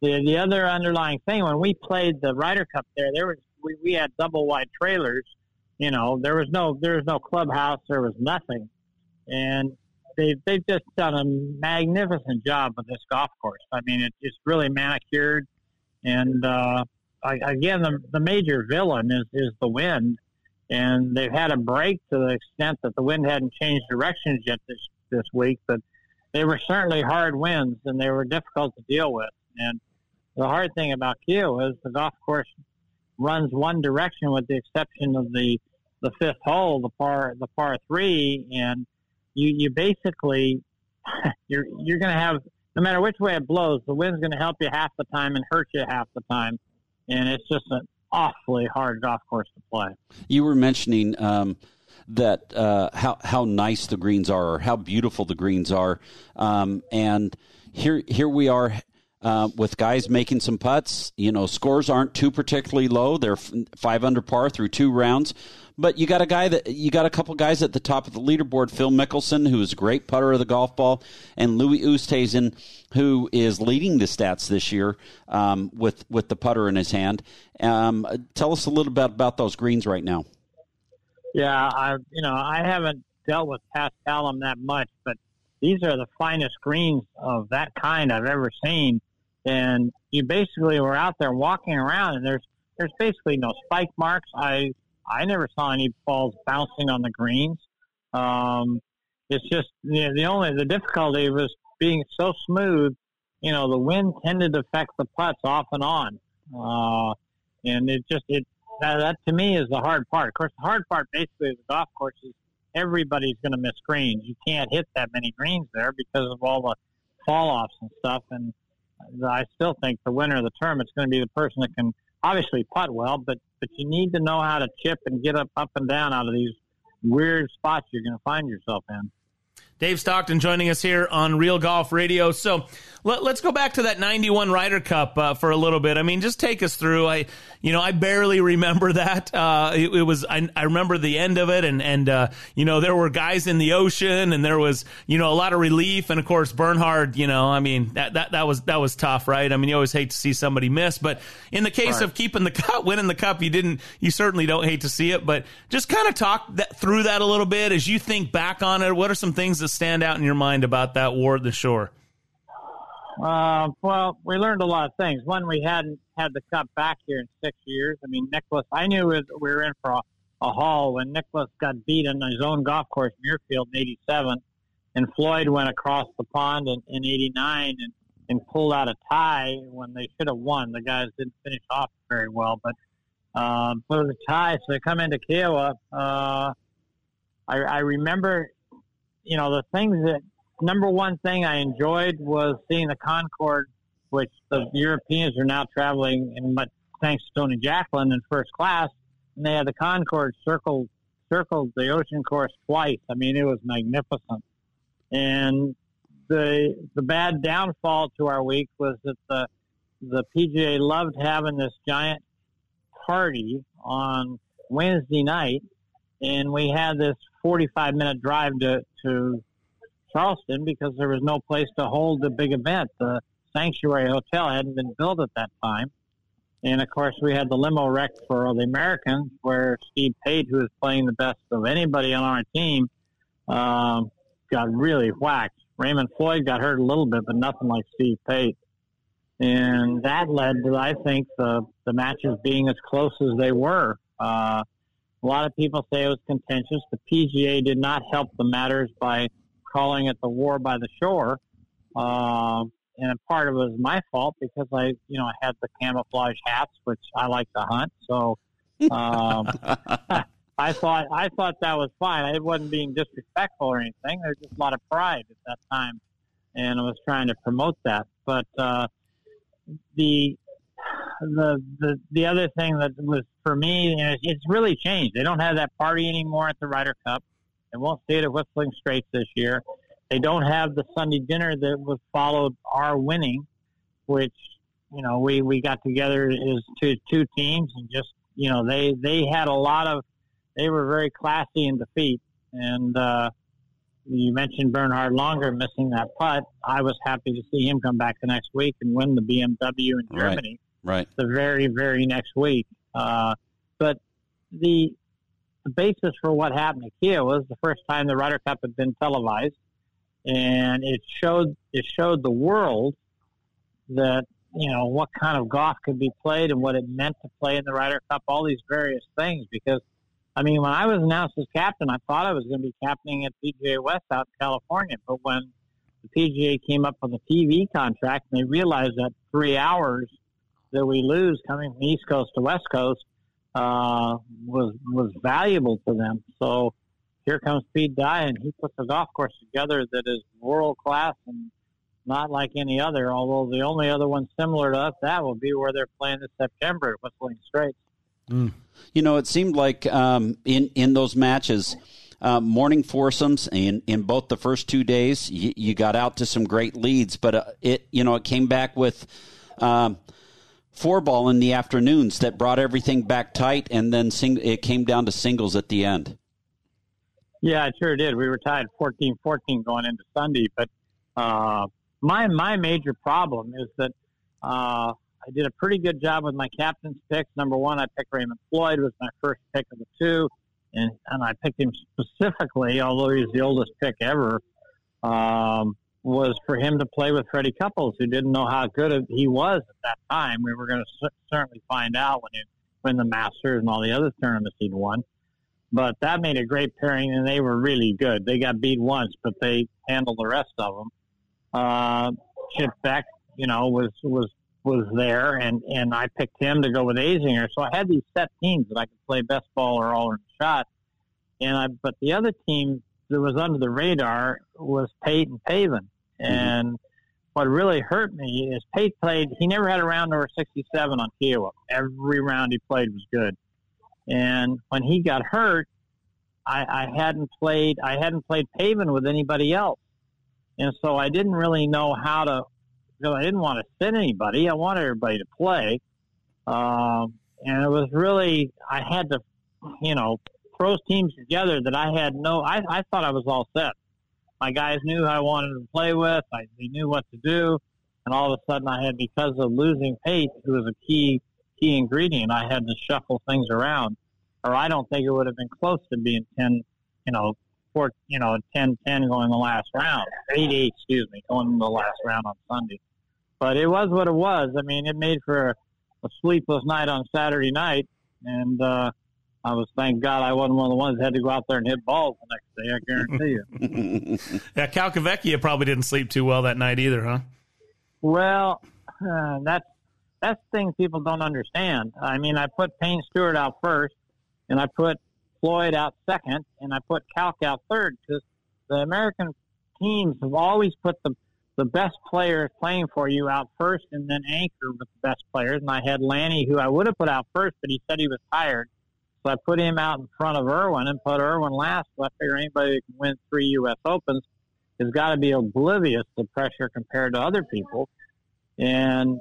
the the other underlying thing when we played the Ryder Cup there, there was we, we had double wide trailers. You know, there was no there was no clubhouse, there was nothing, and they they've just done a magnificent job with this golf course. I mean, it, it's really manicured, and uh, I, again, the the major villain is is the wind and they've had a break to the extent that the wind hadn't changed directions yet this this week, but they were certainly hard winds and they were difficult to deal with. And the hard thing about Kiawah is the golf course runs one direction with the exception of the the fifth hole, the par the par three, and you you basically (laughs) you're you're going to have no matter which way it blows, the wind's going to help you half the time and hurt you half the time, and it's just an awfully hard golf course to play. You were mentioning um, that uh, how how nice the greens are, or how beautiful the greens are, um, and here here we are. Uh, with guys making some putts. You know, scores aren't too particularly low. They're five under par through two rounds. But you got a guy that you got a couple guys at the top of the leaderboard. Phil Mickelson, who is a great putter of the golf ball, and Louis Oosthuizen, who is leading the stats this year um, with with the putter in his hand. Um, tell us a little bit about those greens right now. Yeah, I you know I haven't dealt with Paspalum that much, but these are the finest greens of that kind I've ever seen. And you basically were out there walking around, and there's there's basically no spike marks. I I never saw any balls bouncing on the greens. Um, it's just you know, the only the difficulty was being so smooth. You know, the wind tended to affect the putts off and on, uh, and it just it that, that to me is the hard part. Of course, the hard part basically of the golf course is everybody's going to miss greens. You can't hit that many greens there because of all the fall offs and stuff. And I still think the winner of the term is going to be the person that can obviously putt well, but but you need to know how to chip and get up up and down out of these weird spots you're going to find yourself in. Dave Stockton joining us here on Real Golf Radio. So let, us go back to that 91 Ryder Cup uh, for a little bit. I mean, just take us through. I, you know, I barely remember (laughs) that. Uh, it, it, was, I, I, remember the end of it and, and, uh, you know, there were guys in the ocean and there was, you know, a lot of relief. And of course, Bernhard, you know, I mean, that, that, that was, that was tough, right? I mean, you always hate to see somebody miss, but in the case right. of keeping the (laughs) cup, winning the cup, you didn't, you certainly don't hate to see it, but just kind of talk that, through that a little bit as you think back on it. What are some things that stand out in your mind about that war at the shore? Uh, well, we learned a lot of things. One, we hadn't had the cup back here in six years. I mean, Nicklaus, I knew we were in for a, a haul when Nicklaus got beat on his own golf course, Muirfield, in 87, and Floyd went across the pond in, in 89 and, and pulled out a tie when they should have won. The guys didn't finish off very well, but um, was a tie. So they come into Kiawah. Uh, I, I remember you know, the things that number one thing I enjoyed was seeing the Concorde, which the Europeans are now traveling in, but thanks to Tony Jacklin in first class, and they had the Concorde circled circled the ocean course twice. I mean, it was magnificent. And the the bad downfall to our week was that the the PGA loved having this giant party on Wednesday night, and we had this 45 minute drive to to Charleston because there was no place to hold the big event. The Sanctuary Hotel hadn't been built at that time. And of course, we had the limo wreck for the Americans, where Steve Pate, who was playing the best of anybody on our team, um, got really whacked. Raymond Floyd got hurt a little bit, but nothing like Steve Pate. And that led to, I think, the, the matches being as close as they were. Uh, a lot of people say it was contentious. The PGA did not help the matters by calling it the war by the shore. Uh, and part of it was my fault because I, you know, I had the camouflage hats, which I like to hunt. So um, (laughs) I thought I thought that was fine. I wasn't being disrespectful or anything. There's just a lot of pride at that time, and I was trying to promote that. But uh, the the the the other thing that was for me, you know, it's really changed. They don't have that party anymore at the Ryder Cup. They won't see it at Whistling Straits this year. They don't have the Sunday dinner that was followed our winning, which you know we we got together as two two teams and just you know they they had a lot of they were very classy in defeat and. uh you mentioned Bernhard Langer missing that putt. I was happy to see him come back the next week and win the BMW in Germany. Right. right. The very, very next week. Uh, but the, the basis for what happened Kia was the first time the Ryder Cup had been televised, and it showed it showed the world that you know what kind of golf could be played and what it meant to play in the Ryder Cup, all these various things. Because I mean, when I was announced as captain, I thought I was going to be captaining at PGA West out in California, but when the PGA came up with a TV contract and they realized that three hours that we lose coming from East Coast to West Coast uh, was was valuable to them. So here comes Pete Dye, and he puts a golf course together that is world class and not like any other. Although the only other one similar to us that will be where they're playing this September at Whistling Straits. Mm. You know, it seemed like um, in in those matches. uh, morning foursomes in in both the first two days. You, you got out to some great leads, but uh, it you know it came back with. Um, four ball in the afternoons that brought everything back tight, and then sing- it came down to singles at the end. Yeah, it sure did. We were tied 14-14 going into Sunday, but uh, my my major problem is that uh, I did a pretty good job with my captain's picks. Number one, I picked Raymond Floyd was my first pick of the two, and and I picked him specifically, although he's the oldest pick ever. Um, was for him to play with Freddie Couples, who didn't know how good he was at that time. We were going to certainly find out when he win the Masters and all the other tournaments he'd won. But that made a great pairing, and they were really good. They got beat once, but they handled the rest of them. Uh, Chip Beck, you know, was was was there, and and I picked him to go with Azinger. So I had these set teams that I could play best ball or all in shot. And I, but the other team that was under the radar was Peyton Pavin, mm-hmm. and what really hurt me is Pate played. He never had a round over 67 on Kiawah. Every round he played was good. And when he got hurt, I, I hadn't played. I hadn't played Pavin with anybody else, and so I didn't really know how to. Know, I didn't want to sit anybody. I wanted everybody to play, um, and it was really I had to, you know, throw teams together that I had no. I, I thought I was all set. My guys knew who I wanted to play with. I, they knew what to do, and all of a sudden I had because of losing Pate, who was a key key ingredient. I had to shuffle things around, or I don't think it would have been close to being ten, you know, four, you know, 10-10 going the last round, eight eight, excuse me, going the last round on Sunday. But it was what it was. I mean, it made for a, a sleepless night on Saturday night, and uh, I was thank God I wasn't one of the ones that had to go out there and hit balls the next day. I guarantee you. (laughs) yeah, Calcavecchia probably didn't sleep too well that night either, huh? Well, uh, that's that's the thing people don't understand. I mean, I put Payne Stewart out first, and I put Floyd out second, and I put Calc out third because the American teams have always put the the best players playing for you out first, and then anchor with the best players. And I had Lanny, who I would have put out first, but he said he was tired, so I put him out in front of Irwin and put Irwin last. So I figure anybody that can win three U.S. Opens has got to be oblivious to pressure compared to other people. And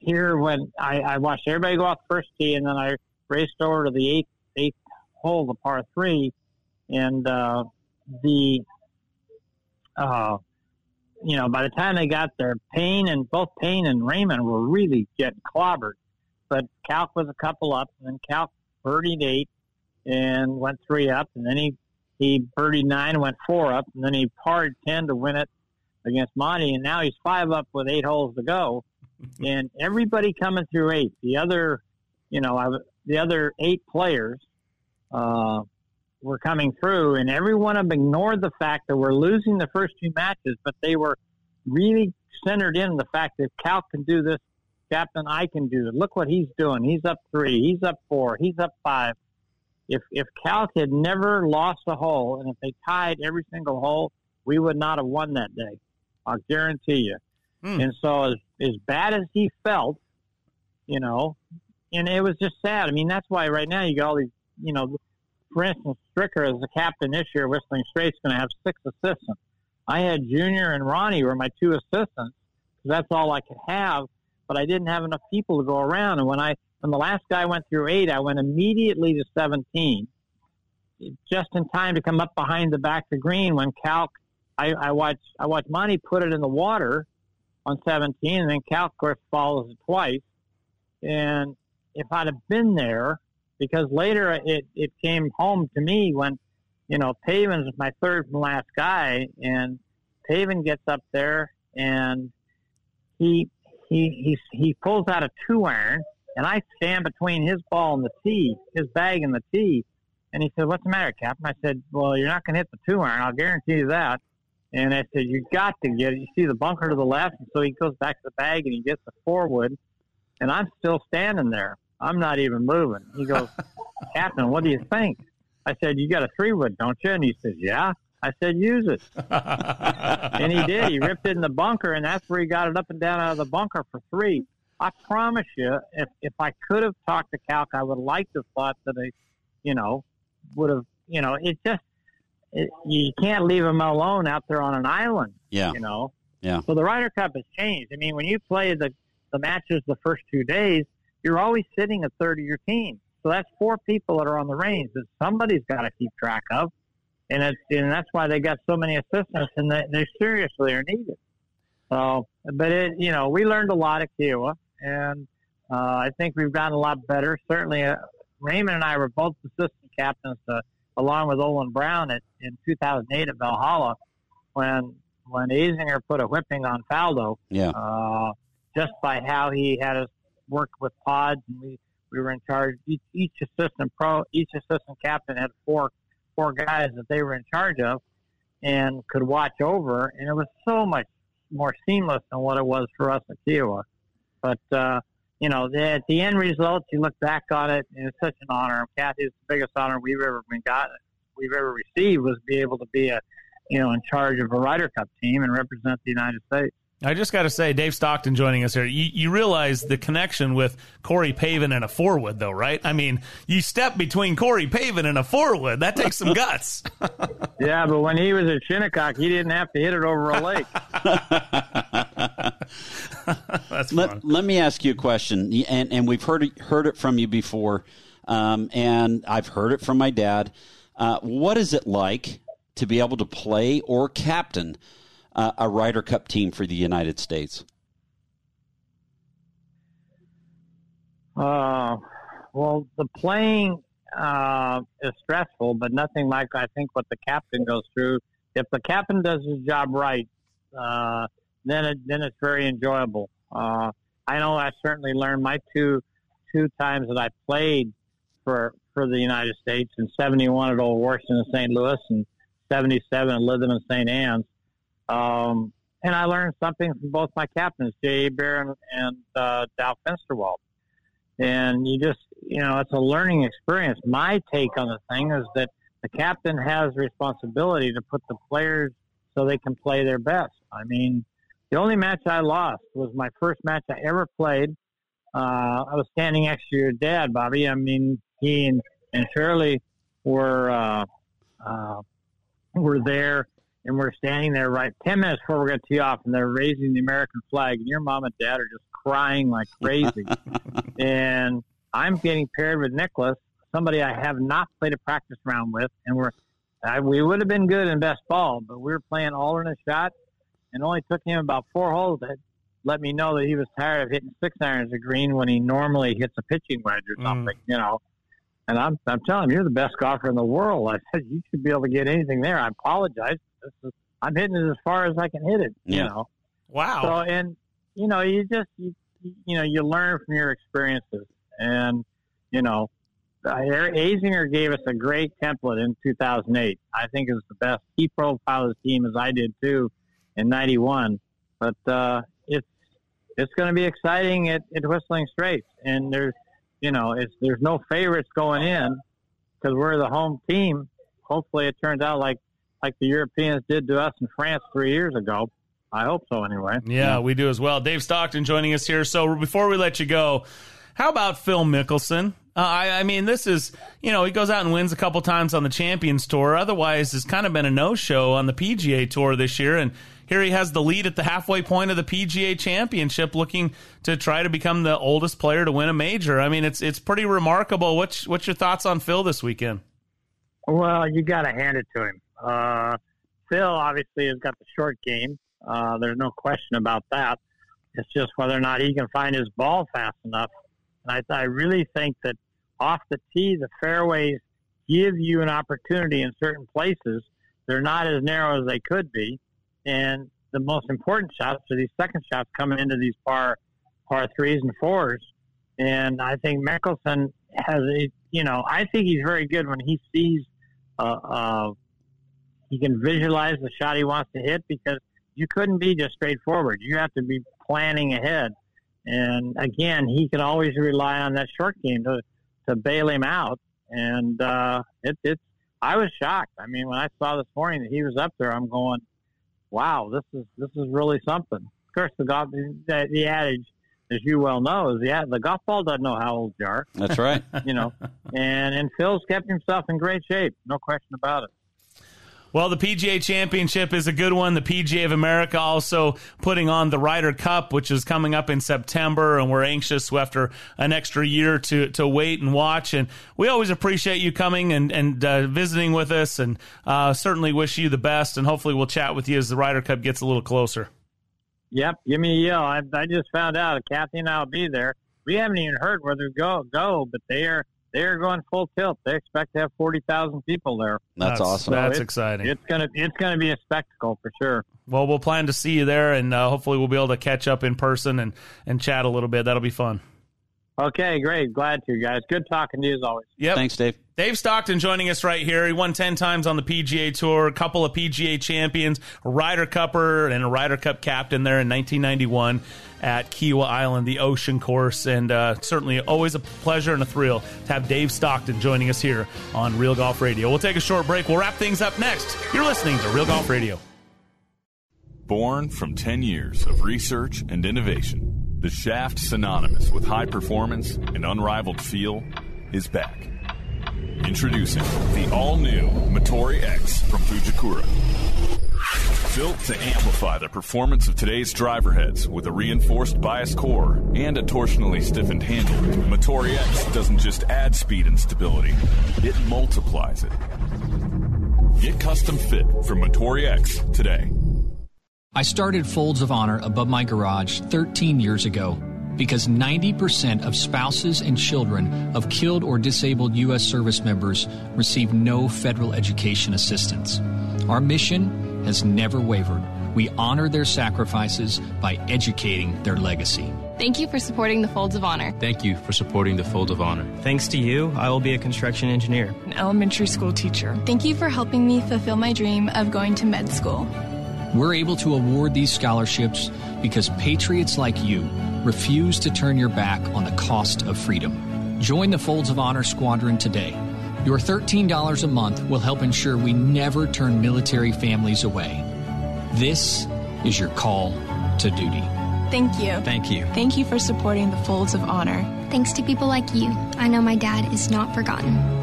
here when I, I watched everybody go off the first tee, and then I raced over to the eighth eighth hole, the par three, and uh, the uh, you know by the time they got there, Payne and both Payne and Raymond were really getting clobbered. But Calc was a couple up, and then Calc birdied eight and went three up, and then he he birdied nine, went four up, and then he parred ten to win it against Monty, and now he's five up with eight holes to go (laughs) and everybody coming through eight. The other, you know, I, the other eight players uh, were coming through, and every one of them ignored the fact that we're losing the first two matches, but they were really centered in the fact that Cal can do this, Captain, I can do it. Look what he's doing. He's up three. He's up four. He's up five. If if Cal had never lost a hole, and if they tied every single hole, we would not have won that day. I'll guarantee you. Mm. And so, as, as bad as he felt, you know, and it was just sad. I mean, that's why right now you got all these, you know, for instance, Stricker as the captain this year, Whistling Straits going to have six assistants. I had Junior and Ronnie were my two assistants because that's all I could have, but I didn't have enough people to go around. And when I when the last guy went through eight, I went immediately to 17, just in time to come up behind the back of green when Calc. I, I watched I watched Monty put it in the water, on 17, and then Cal, of course, follows it twice. And if I'd have been there, because later it, it came home to me when, you know, Pavin's my third from last guy, and Pavin gets up there and he he he he pulls out a two iron, and I stand between his ball and the tee, his bag and the tee. And he said, "What's the matter, Captain?" I said, "Well, you're not going to hit the two iron. I'll guarantee you that." And I said, you got to get it. You see the bunker to the left. And so he goes back to the bag and he gets the forward. And I'm still standing there. I'm not even moving. He goes, (laughs) Captain, what do you think? I said, you got a three wood, don't you? And he says, yeah. I said, use it. (laughs) and he did. He ripped it in the bunker, and that's where he got it up and down out of the bunker for three. I promise you, if if I could have talked to Calc, I would like to have thought that I, you know, would have, you know, it just it, you can't leave him alone out there on an island. Yeah. You know. Yeah. So the Ryder Cup has changed. I mean, when you play the the matches the first two days, you're always sitting a third of your team. So that's four people that are on the range that somebody's got to keep track of, and it's and that's why they got so many assistants, and they, they seriously are needed. So, but it you know we learned a lot at Kiawah, and uh, I think we've gotten a lot better. Certainly, uh, Raymond and I were both assistant captains, uh, along with Olin Browne at, in 2008 at Valhalla, when when Azinger put a whipping on Faldo. Yeah. Uh, just by how he had us work with pods, and we we were in charge. Each, each assistant pro, each assistant captain had four four guys that they were in charge of, and could watch over, and it was so much more seamless than what it was for us at Kiawah. But uh, you know, the, at the end results, you look back on it, and it's such an honor. Kathy, it's the biggest honor we've ever been got, we've ever received, was be able to be a, you know, in charge of a Ryder Cup team and represent the United States. I just got to say, Dave Stockton joining us here. You, you realize the connection with Corey Pavin and a four-wood, though, right? I mean, you step between Corey Pavin and a four-wood. That takes some guts. (laughs) yeah, but when he was at Shinnecock, he didn't have to hit it over a lake. (laughs) That's let, let me ask you a question, and, and we've heard it, heard it from you before, um, and I've heard it from my dad. Uh, what is it like to be able to play or captain uh, a Ryder Cup team for the United States? Uh, well, the playing uh, is stressful, but nothing like I think what the captain goes through. If the captain does his job right, uh, then it, then it's very enjoyable. Uh, I know I certainly learned my two two times that I played for for the United States in '71 at Old Warson St. Louis and '77 at Lytham and St. Anne's. Um, and I learned something from both my captains, Jay Hebert and uh, Dow Finsterwald. And you just, you know, it's a learning experience. My take on the thing is that the captain has responsibility to put the players so they can play their best. I mean, the only match I lost was my first match I ever played. Uh, I was standing next to your dad, Bobby. I mean, he and, and Shirley were uh, uh, were there, and we're standing there right ten minutes before we're going to tee off, and they're raising the American flag, and your mom and dad are just crying like crazy. (laughs) and I'm getting paired with Nicklaus, somebody I have not played a practice round with, and we're I, we would have been good in best ball, but we were playing alternate shot, and only took him about four holes that let me know that he was tired of hitting six irons of green when he normally hits a pitching wedge or mm. something, you know. And I'm I'm telling him, you're the best golfer in the world. I said you should be able to get anything there. I apologize. This is, I'm hitting it as far as I can hit it. You know. Wow. So and you know you just you, you know you learn from your experiences and you know uh, Azinger gave us a great template in 2008. I think it was the best. He profiled his team as I did too in '91. But uh, it's it's going to be exciting at, at Whistling Straits, and there's you know it's there's no favorites going in because we're the home team. Hopefully, it turns out like like the Europeans did to us in France three years ago. I hope so, anyway. Yeah, we do as well. Dave Stockton joining us here. So before we let you go, how about Phil Mickelson? Uh, I, I mean, this is, you know, he goes out and wins a couple times on the Champions Tour. Otherwise, has kind of been a no show on the PGA Tour this year. And here he has the lead at the halfway point of the PGA Championship, looking to try to become the oldest player to win a major. I mean, it's it's pretty remarkable. What's what's your thoughts on Phil this weekend? Well, you got to hand it to him. Uh, Phil obviously has got the short game. Uh, there's no question about that. It's just whether or not he can find his ball fast enough. And I, I really think that off the tee, the fairways give you an opportunity in certain places. They're not as narrow as they could be. And the most important shots are these second shots coming into these par, par threes and fours. And I think Mickelson has a, you know, I think he's very good when he sees, a, uh, he can visualize the shot he wants to hit because you couldn't be just straightforward. You have to be planning ahead. And again, he can always rely on that short game to, to bail him out. And uh, it, it's, I was shocked. I mean, when I saw this morning that he was up there, I'm going, wow, this is this is really something. Of course, the golf, the, the adage, as you well know, is the the golf ball doesn't know how old you are. That's right. (laughs) you know, and and Phil's kept himself in great shape, no question about it. Well, the PGA Championship is a good one. The PGA of America also putting on the Ryder Cup, which is coming up in September, and we're anxious after an extra year to to wait and watch. And we always appreciate you coming and and uh, visiting with us, and uh, certainly wish you the best. And hopefully, we'll chat with you as the Ryder Cup gets a little closer. Yep, give me a yell. I, I just found out Kathy and I'll be there. We haven't even heard whether to go go, but they are they are going full tilt. They expect to have forty thousand people there. That's, that's awesome. So that's it's, exciting. It's gonna it's gonna be a spectacle for sure. Well, we'll plan to see you there, and uh, hopefully we'll be able to catch up in person and and chat a little bit. That'll be fun. Okay, great. Glad to, you guys. Good talking to you as always. Yep. Thanks, Dave. Dave Stockton joining us right here. He won 10 times on the PGA Tour, a couple of PGA champions, a Ryder Cupper, and a Ryder Cup captain there in 1991 at Kiawah Island, the ocean course. And uh, certainly always a pleasure and a thrill to have Dave Stockton joining us here on Real Golf Radio. We'll take a short break. We'll wrap things up next. You're listening to Real Golf Radio. Born from 10 years of research and innovation, the shaft synonymous with high performance and unrivaled feel is back. Introducing the all-new Motore X from Fujikura. Built to amplify the performance of today's driver heads with a reinforced bias core and a torsionally stiffened handle, Motore X doesn't just add speed and stability, it multiplies it. Get custom fit from Motore X today. I started Folds of Honor above my garage 13 years ago because 90% of spouses and children of killed or disabled U.S. service members receive no federal education assistance. Our mission has never wavered. We honor their sacrifices by educating their legacy. Thank you for supporting the Folds of Honor. Thank you for supporting the Folds of Honor. Thanks to you, I will be a construction engineer, an elementary school teacher. Thank you for helping me fulfill my dream of going to med school. We're able to award these scholarships because patriots like you refuse to turn your back on the cost of freedom. Join the Folds of Honor Squadron today. Your $13 a month will help ensure we never turn military families away. This is your call to duty. Thank you. Thank you. Thank you for supporting the Folds of Honor. Thanks to people like you, I know my dad is not forgotten.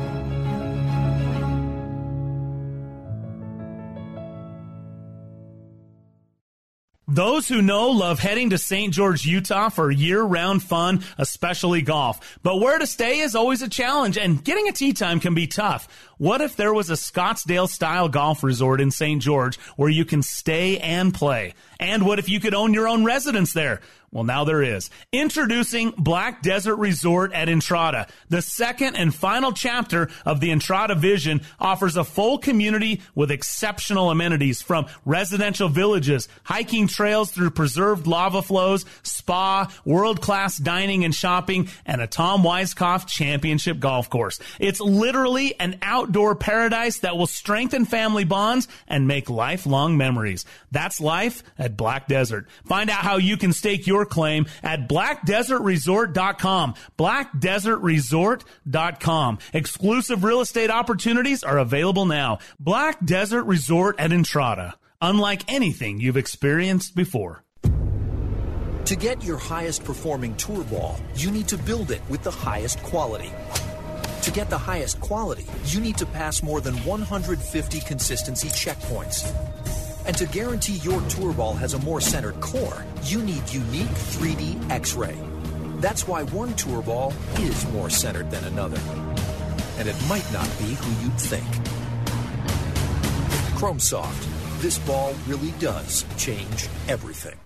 Those who know love heading to St. George, Utah for year round fun, especially golf. But where to stay is always a challenge, and getting a tee time can be tough. What if there was a Scottsdale style golf resort in St. George where you can stay and play? And what if you could own your own residence there? Well, now there is. Introducing Black Desert Resort at Entrada. The second and final chapter of the Entrada vision offers a full community with exceptional amenities from residential villages, hiking trails through preserved lava flows, spa, world-class dining and shopping, and a Tom Weiskopf championship golf course. It's literally an outdoor paradise that will strengthen family bonds and make lifelong memories. That's life at Black Desert. Find out how you can stake your claim at blackdesertresort.com. Blackdesertresort.com. Exclusive real estate opportunities are available now. Black Desert Resort at Entrada. Unlike anything you've experienced before. To get your highest performing tour ball, you need to build it with the highest quality. To get the highest quality, you need to pass more than 150 consistency checkpoints. And to guarantee your tour ball has a more centered core, you need unique 3D X ray. That's why one tour ball is more centered than another. And it might not be who you'd think. Chrome Soft. This ball really does change everything.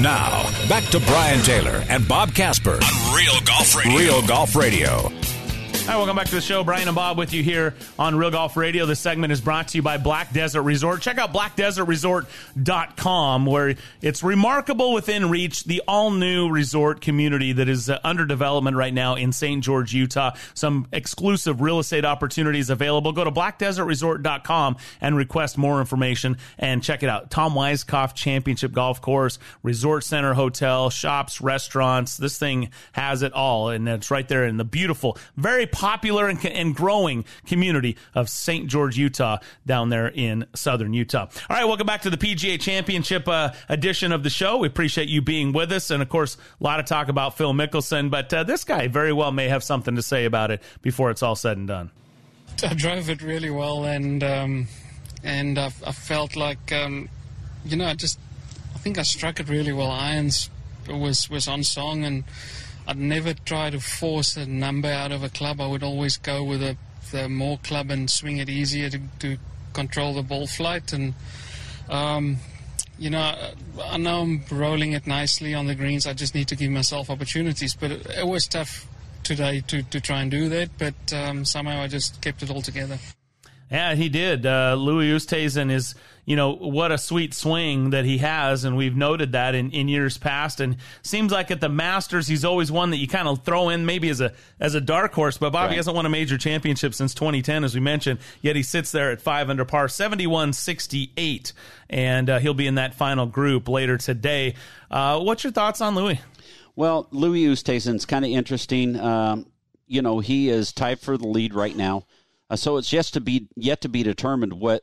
Now, back to Brian Taylor and Bob Casper on Real Golf Radio. Real Golf Radio. Hi, welcome back to the show. Brian and Bob with you here on Real Golf Radio. This segment is brought to you by Black Desert Resort. Check out blackdesertresort.com where it's remarkable within reach, the all new resort community that is uh, under development right now in St. George, Utah. Some exclusive real estate opportunities available. Go to blackdesertresort.com and request more information and check it out. Tom Weiskopf Championship Golf Course, Resort Center Hotel, shops, restaurants. This thing has it all. And it's right there in the beautiful, very popular and, and growing community of St. George, Utah, down there in southern Utah. All right, welcome back to the PGA Championship uh, edition of the show. We appreciate you being with us, and of course, a lot of talk about Phil Mickelson, but uh, this guy very well may have something to say about it before it's all said and done. I drove it really well, and um, and I, I, felt like um, you know, I just I think I struck it really well. Irons was was on song, and I'd never try to force a number out of a club. I would always go with a the more club and swing it easier to, to control the ball flight. And um, you know, I know I'm rolling it nicely on the greens. I just need to give myself opportunities. But it, it was tough today to, to try and do that. But um, somehow I just kept it all together. Yeah, he did. Uh, Louis Oosthuizen is, you know, what a sweet swing that he has, and we've noted that in, in years past. And seems like at the Masters, he's always one that you kind of throw in maybe as a as a dark horse. But Bobby right. hasn't won a major championship since 2010, as we mentioned. Yet he sits there at five under par, 71-68, and uh, he'll be in that final group later today. Uh, what's your thoughts on Louis? Well, Louis Oosthuizen's kind of interesting. Um, you know, he is tied for the lead right now. Uh, so it's just to be yet to be determined what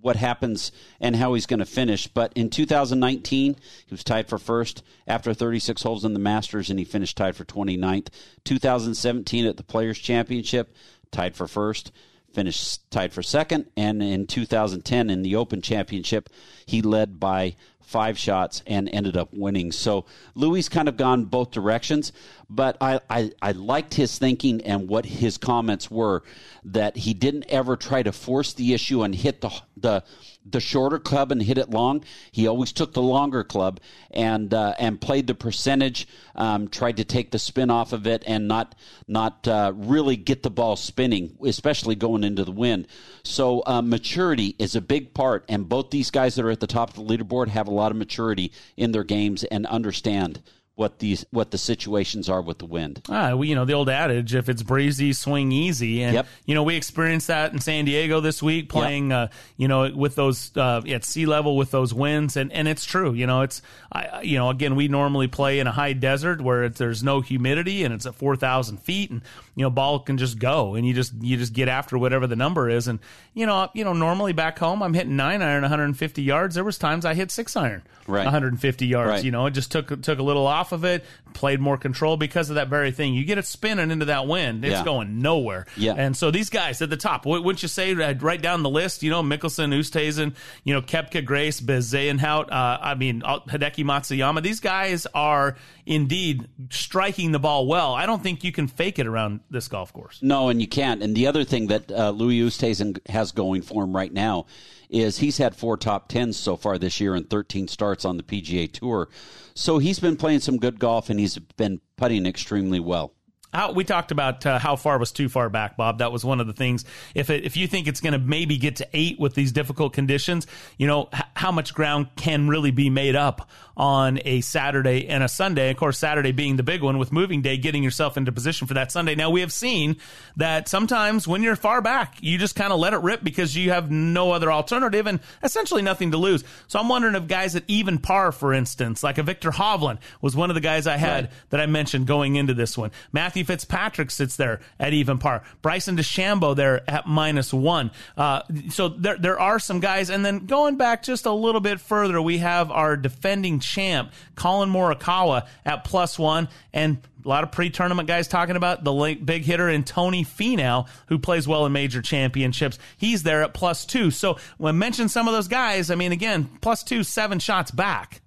what happens and how he's going to finish. But in 2019, he was tied for first after 36 holes in the Masters, and he finished tied for 29th. 2017 at the Players Championship, tied for first, finished tied for second, and in 2010 in the Open Championship, he led by five shots and ended up winning. So Louis kind of gone both directions, but I, I, I, liked his thinking and what his comments were that he didn't ever try to force the issue and hit the the the shorter club and hit it long. He always took the longer club and uh, and played the percentage, um, tried to take the spin off of it and not not uh, really get the ball spinning, especially going into the wind. So uh, maturity is a big part, and both these guys that are at the top of the leaderboard have a lot of maturity in their games and understand what these what the situations are with the wind. Ah, well, you know the old adage: if it's breezy, swing easy. And yep. you know we experienced that in San Diego this week, playing yep. uh, you know with those uh, at sea level with those winds, and and it's true. You know it's I, you know again we normally play in a high desert where there's no humidity and it's at four thousand feet, and you know ball can just go, and you just you just get after whatever the number is, and you know you know normally back home I'm hitting nine iron 150 yards. There was times I hit six iron right. 150 yards. Right. You know it just took took a little off off of it, played more control because of that very thing. You get it spinning into that wind, it's yeah. going nowhere. Yeah. And so these guys at the top, wouldn't you say uh, right down the list? You know, Mickelson, Oosthuizen, you know, Koepka Grace, Bezuidenhout, uh, I mean, uh, Hideki Matsuyama. These guys are indeed striking the ball well. I don't think you can fake it around this golf course. No, and you can't. And the other thing that uh, Louis Oosthuizen has going for him right now is he's had four top tens so far this year and 13 starts on the PGA Tour. So he's been playing some good golf and he's been putting extremely well. How, we talked about uh, how far was too far back, Bob. That was one of the things. If it, if you think it's going to maybe get to eight with these difficult conditions, you know h- how much ground can really be made up on a Saturday and a Sunday. Of course, Saturday being the big one with moving day, getting yourself into position for that Sunday. Now we have seen that sometimes when you're far back, you just kind of let it rip because you have no other alternative and essentially nothing to lose. So I'm wondering if guys at even par, for instance, like a Viktor Hovland was one of the guys I had right. that I mentioned going into this one. Matthew Fitzpatrick sits there at even par. Bryson DeChambeau there at minus one. Uh, so there there are some guys, and then going back just a little bit further, we have our defending champ, Collin Morikawa, at plus one, and a lot of pre-tournament guys talking about the big hitter in Tony Finau, who plays well in major championships. He's there at plus two. So when I mention some of those guys, I mean, again, plus two, seven shots back.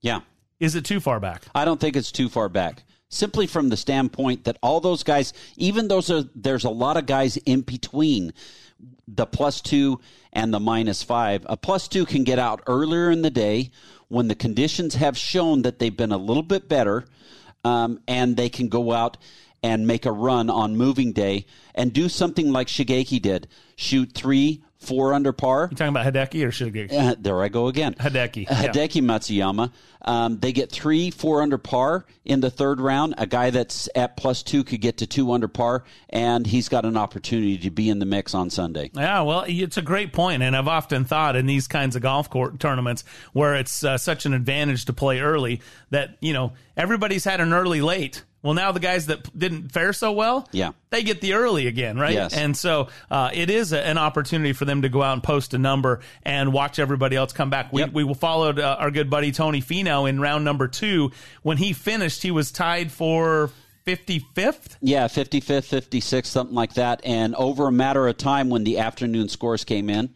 Yeah. Is it too far back? I don't think it's too far back. Simply from the standpoint that all those guys, even those are, there's a lot of guys in between the plus two and the minus five. A plus two can get out earlier in the day when the conditions have shown that they've been a little bit better, um, and they can go out and make a run on moving day and do something like Shigeki did shoot three, four under par. You talking about Hideki or Shigeki? Uh, there I go again. Hideki. Hideki yeah. Matsuyama. Um, they get three, four under par in the third round. A guy that's at plus two could get to two under par, and he's got an opportunity to be in the mix on Sunday. Yeah, well, it's a great point, and I've often thought in these kinds of golf court tournaments where it's uh, such an advantage to play early that you know everybody's had an early late Well, now the guys that didn't fare so well, Yeah. they get the early again, right? Yes. And so uh, it is a, an opportunity for them to go out and post a number and watch everybody else come back. We, we followed uh, our good buddy Tony Finau in round number two. When he finished, he was tied for 55th. Yeah, 55th, 56th, something like that. And over a matter of time, when the afternoon scores came in,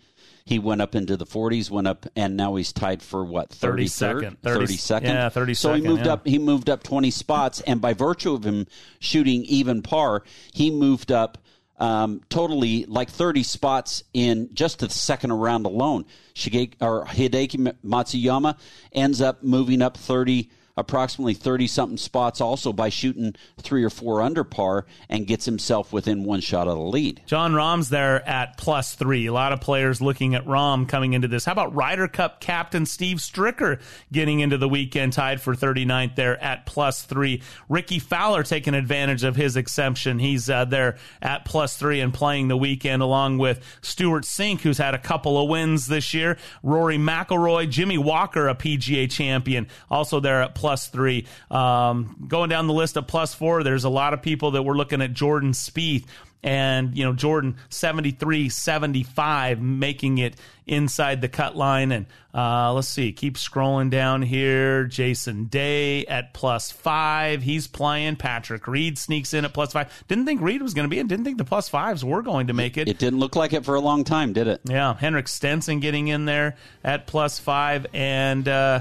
he went up into the 40s, went up, and now he's tied for what 32nd. 33rd, 30 32nd. yeah, So he moved yeah. up. He moved up 20 spots, and by virtue of him shooting even par, he moved up um, totally like 30 spots in just the second round alone. Shige, or Hideki Matsuyama ends up moving up 30 approximately 30 something spots also by shooting three or four under par and gets himself within one shot of the lead. Jon Rahm's there at plus three. A lot of players looking at Rahm coming into this. How about Ryder Cup captain Steve Stricker getting into the weekend tied for 39th there at plus three? Rickie Fowler taking advantage of his exemption. He's uh, there at plus three and playing the weekend along with Stewart Cink, who's had a couple of wins this year. Rory McIlroy, Jimmy Walker, a PGA champion, also there at plus three. Um, going down the list of plus four, there's a lot of people that we're looking at Jordan Spieth and you know Jordan 73 75 making it inside the cut line. And uh, let's see keep scrolling down here. Jason Day at plus 5 he's playing. Patrick Reed sneaks in at plus 5 didn't think Reed was going to be in. Didn't think the plus 5s were going to make it. It didn't look like it for a long time, did it? yeah, Henrik Stenson getting in there at plus five, and uh,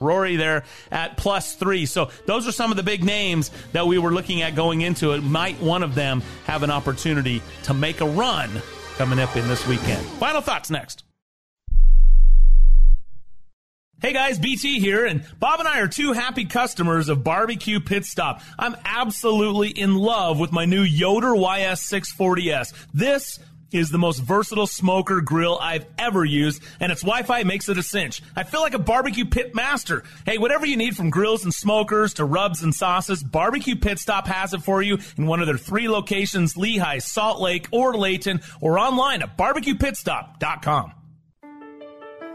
Rory there at plus three. So those are some of the big names that we were looking at going into it. Might one of them have an opportunity to make a run coming up in this weekend? Final thoughts next. Hey guys, BT here, and Bob and I are two happy customers of Barbecue Pit Stop. I'm absolutely in love with my new Yoder YS640S. This is the most versatile smoker grill I've ever used, and its Wi-Fi makes it a cinch. I feel like a barbecue pit master. Hey, whatever you need from grills and smokers to rubs and sauces, Barbecue Pit Stop has it for you in one of their three locations, Lehigh, Salt Lake, or Layton, or online at barbecuepitstop.com.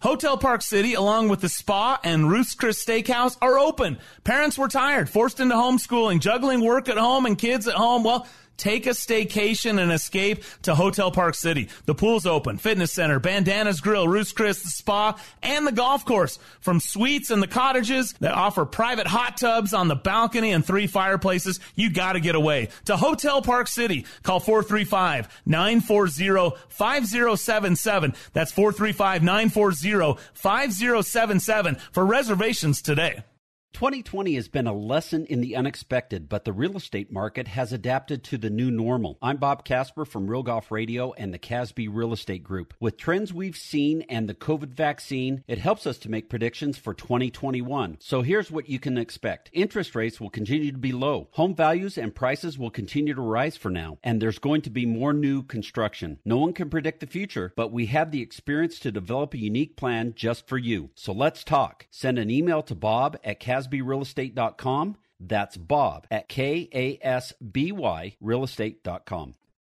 Hotel Park City, along with the spa and Ruth's Chris Steakhouse, are open. Parents were tired, forced into homeschooling, juggling work at home and kids at home. Well, take a staycation and escape to Hotel Park City. The pool's open, fitness center, Bandanas Grill, Ruth's Chris, the spa, and the golf course. From suites and the cottages that offer private hot tubs on the balcony and three fireplaces, you gotta get away. To Hotel Park City, call 435-940-5077. That's 435-940-5077 for reservations today. 2020 has been a lesson in the unexpected, but the real estate market has adapted to the new normal. I'm Bob Casper from Real Golf Radio and the Kasby Real Estate Group. With trends we've seen and the COVID vaccine, it helps us to make predictions for 2021. So here's what you can expect. Interest rates will continue to be low. Home values and prices will continue to rise for now, and there's going to be more new construction. No one can predict the future, but we have the experience to develop a unique plan just for you. So let's talk. Send an email to bob at kasbyrealestate.com. That's bob at K-A-S-B-Y realestate.com.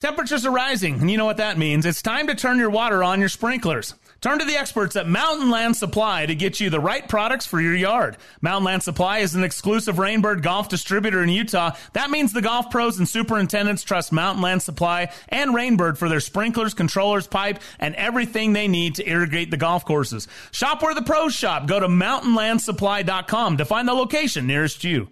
Temperatures are rising, and you know what that means. It's time to turn your water on your sprinklers. Turn to the experts at Mountain Land Supply to get you the right products for your yard. Mountain Land Supply is an exclusive Rainbird golf distributor in Utah. That means the golf pros and superintendents trust Mountain Land Supply and Rainbird for their sprinklers, controllers, pipe, and everything they need to irrigate the golf courses. Shop where the pros shop. Go to mountainlandsupply.com to find the location nearest you.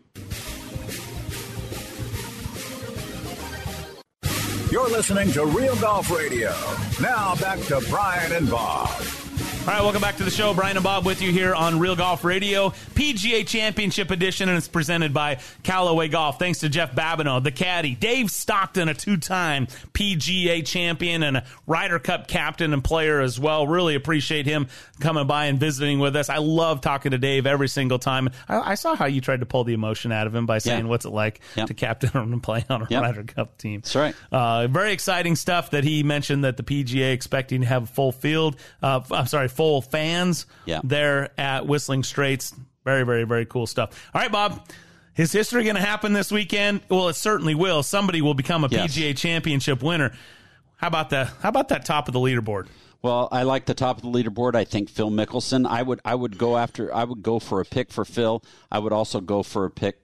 You're listening to Real Golf Radio. Now back to Brian and Bob. All right, welcome back to the show. Brian and Bob with you here on Real Golf Radio, PGA Championship Edition, and it's presented by Callaway Golf. Thanks to Jeff Babineau, the caddy, Dave Stockton, a two-time PGA champion and a Ryder Cup captain and player as well. Really appreciate him coming by and visiting with us. I love talking to Dave every single time. I, I saw how you tried to pull the emotion out of him by saying, Yeah. "What's it like Yep. to captain and play on a Yep. Ryder Cup team?" That's right. Uh, very exciting stuff that he mentioned that the PGA expecting to have a full field. Uh, I'm sorry, full fans Yeah. there at Whistling Straits. Very, very, very cool stuff. All right, Bob. Is history going to happen this weekend? Well, it certainly will. Somebody will become a Yes. PGA championship winner. How about the How about that top of the leaderboard? Well, I like the top of the leaderboard. I think Phil Mickelson. I would I would go after I would go for a pick for Phil. I would also go for a pick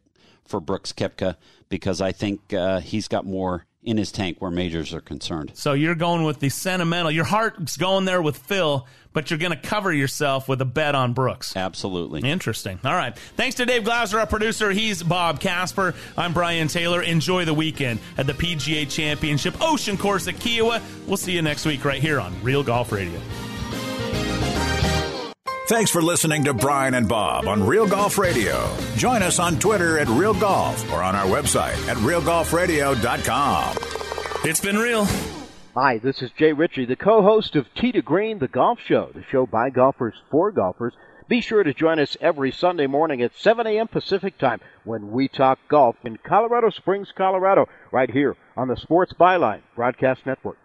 for Brooks Koepka because I think uh, he's got more in his tank where majors are concerned. So you're going with the sentimental. Your heart's going there with Phil, but you're going to cover yourself with a bet on Brooks. Absolutely. Interesting. All right. Thanks to Dave Glauser, our producer. He's Bob Casper. I'm Brian Taylor. Enjoy the weekend at the PGA Championship Ocean Course at Kiawah. We'll see you next week right here on Real Golf Radio. Thanks for listening to Brian and Bob on Real Golf Radio. Join us on Twitter at Real Golf or on our website at realgolfradio.com. It's been real. Hi, this is Jay Ritchie, the co-host of Tee to Green, the golf show, the show by golfers for golfers. Be sure to join us every Sunday morning at 7 a.m. Pacific time when we talk golf in Colorado Springs, Colorado, right here on the Sports Byline Broadcast Network.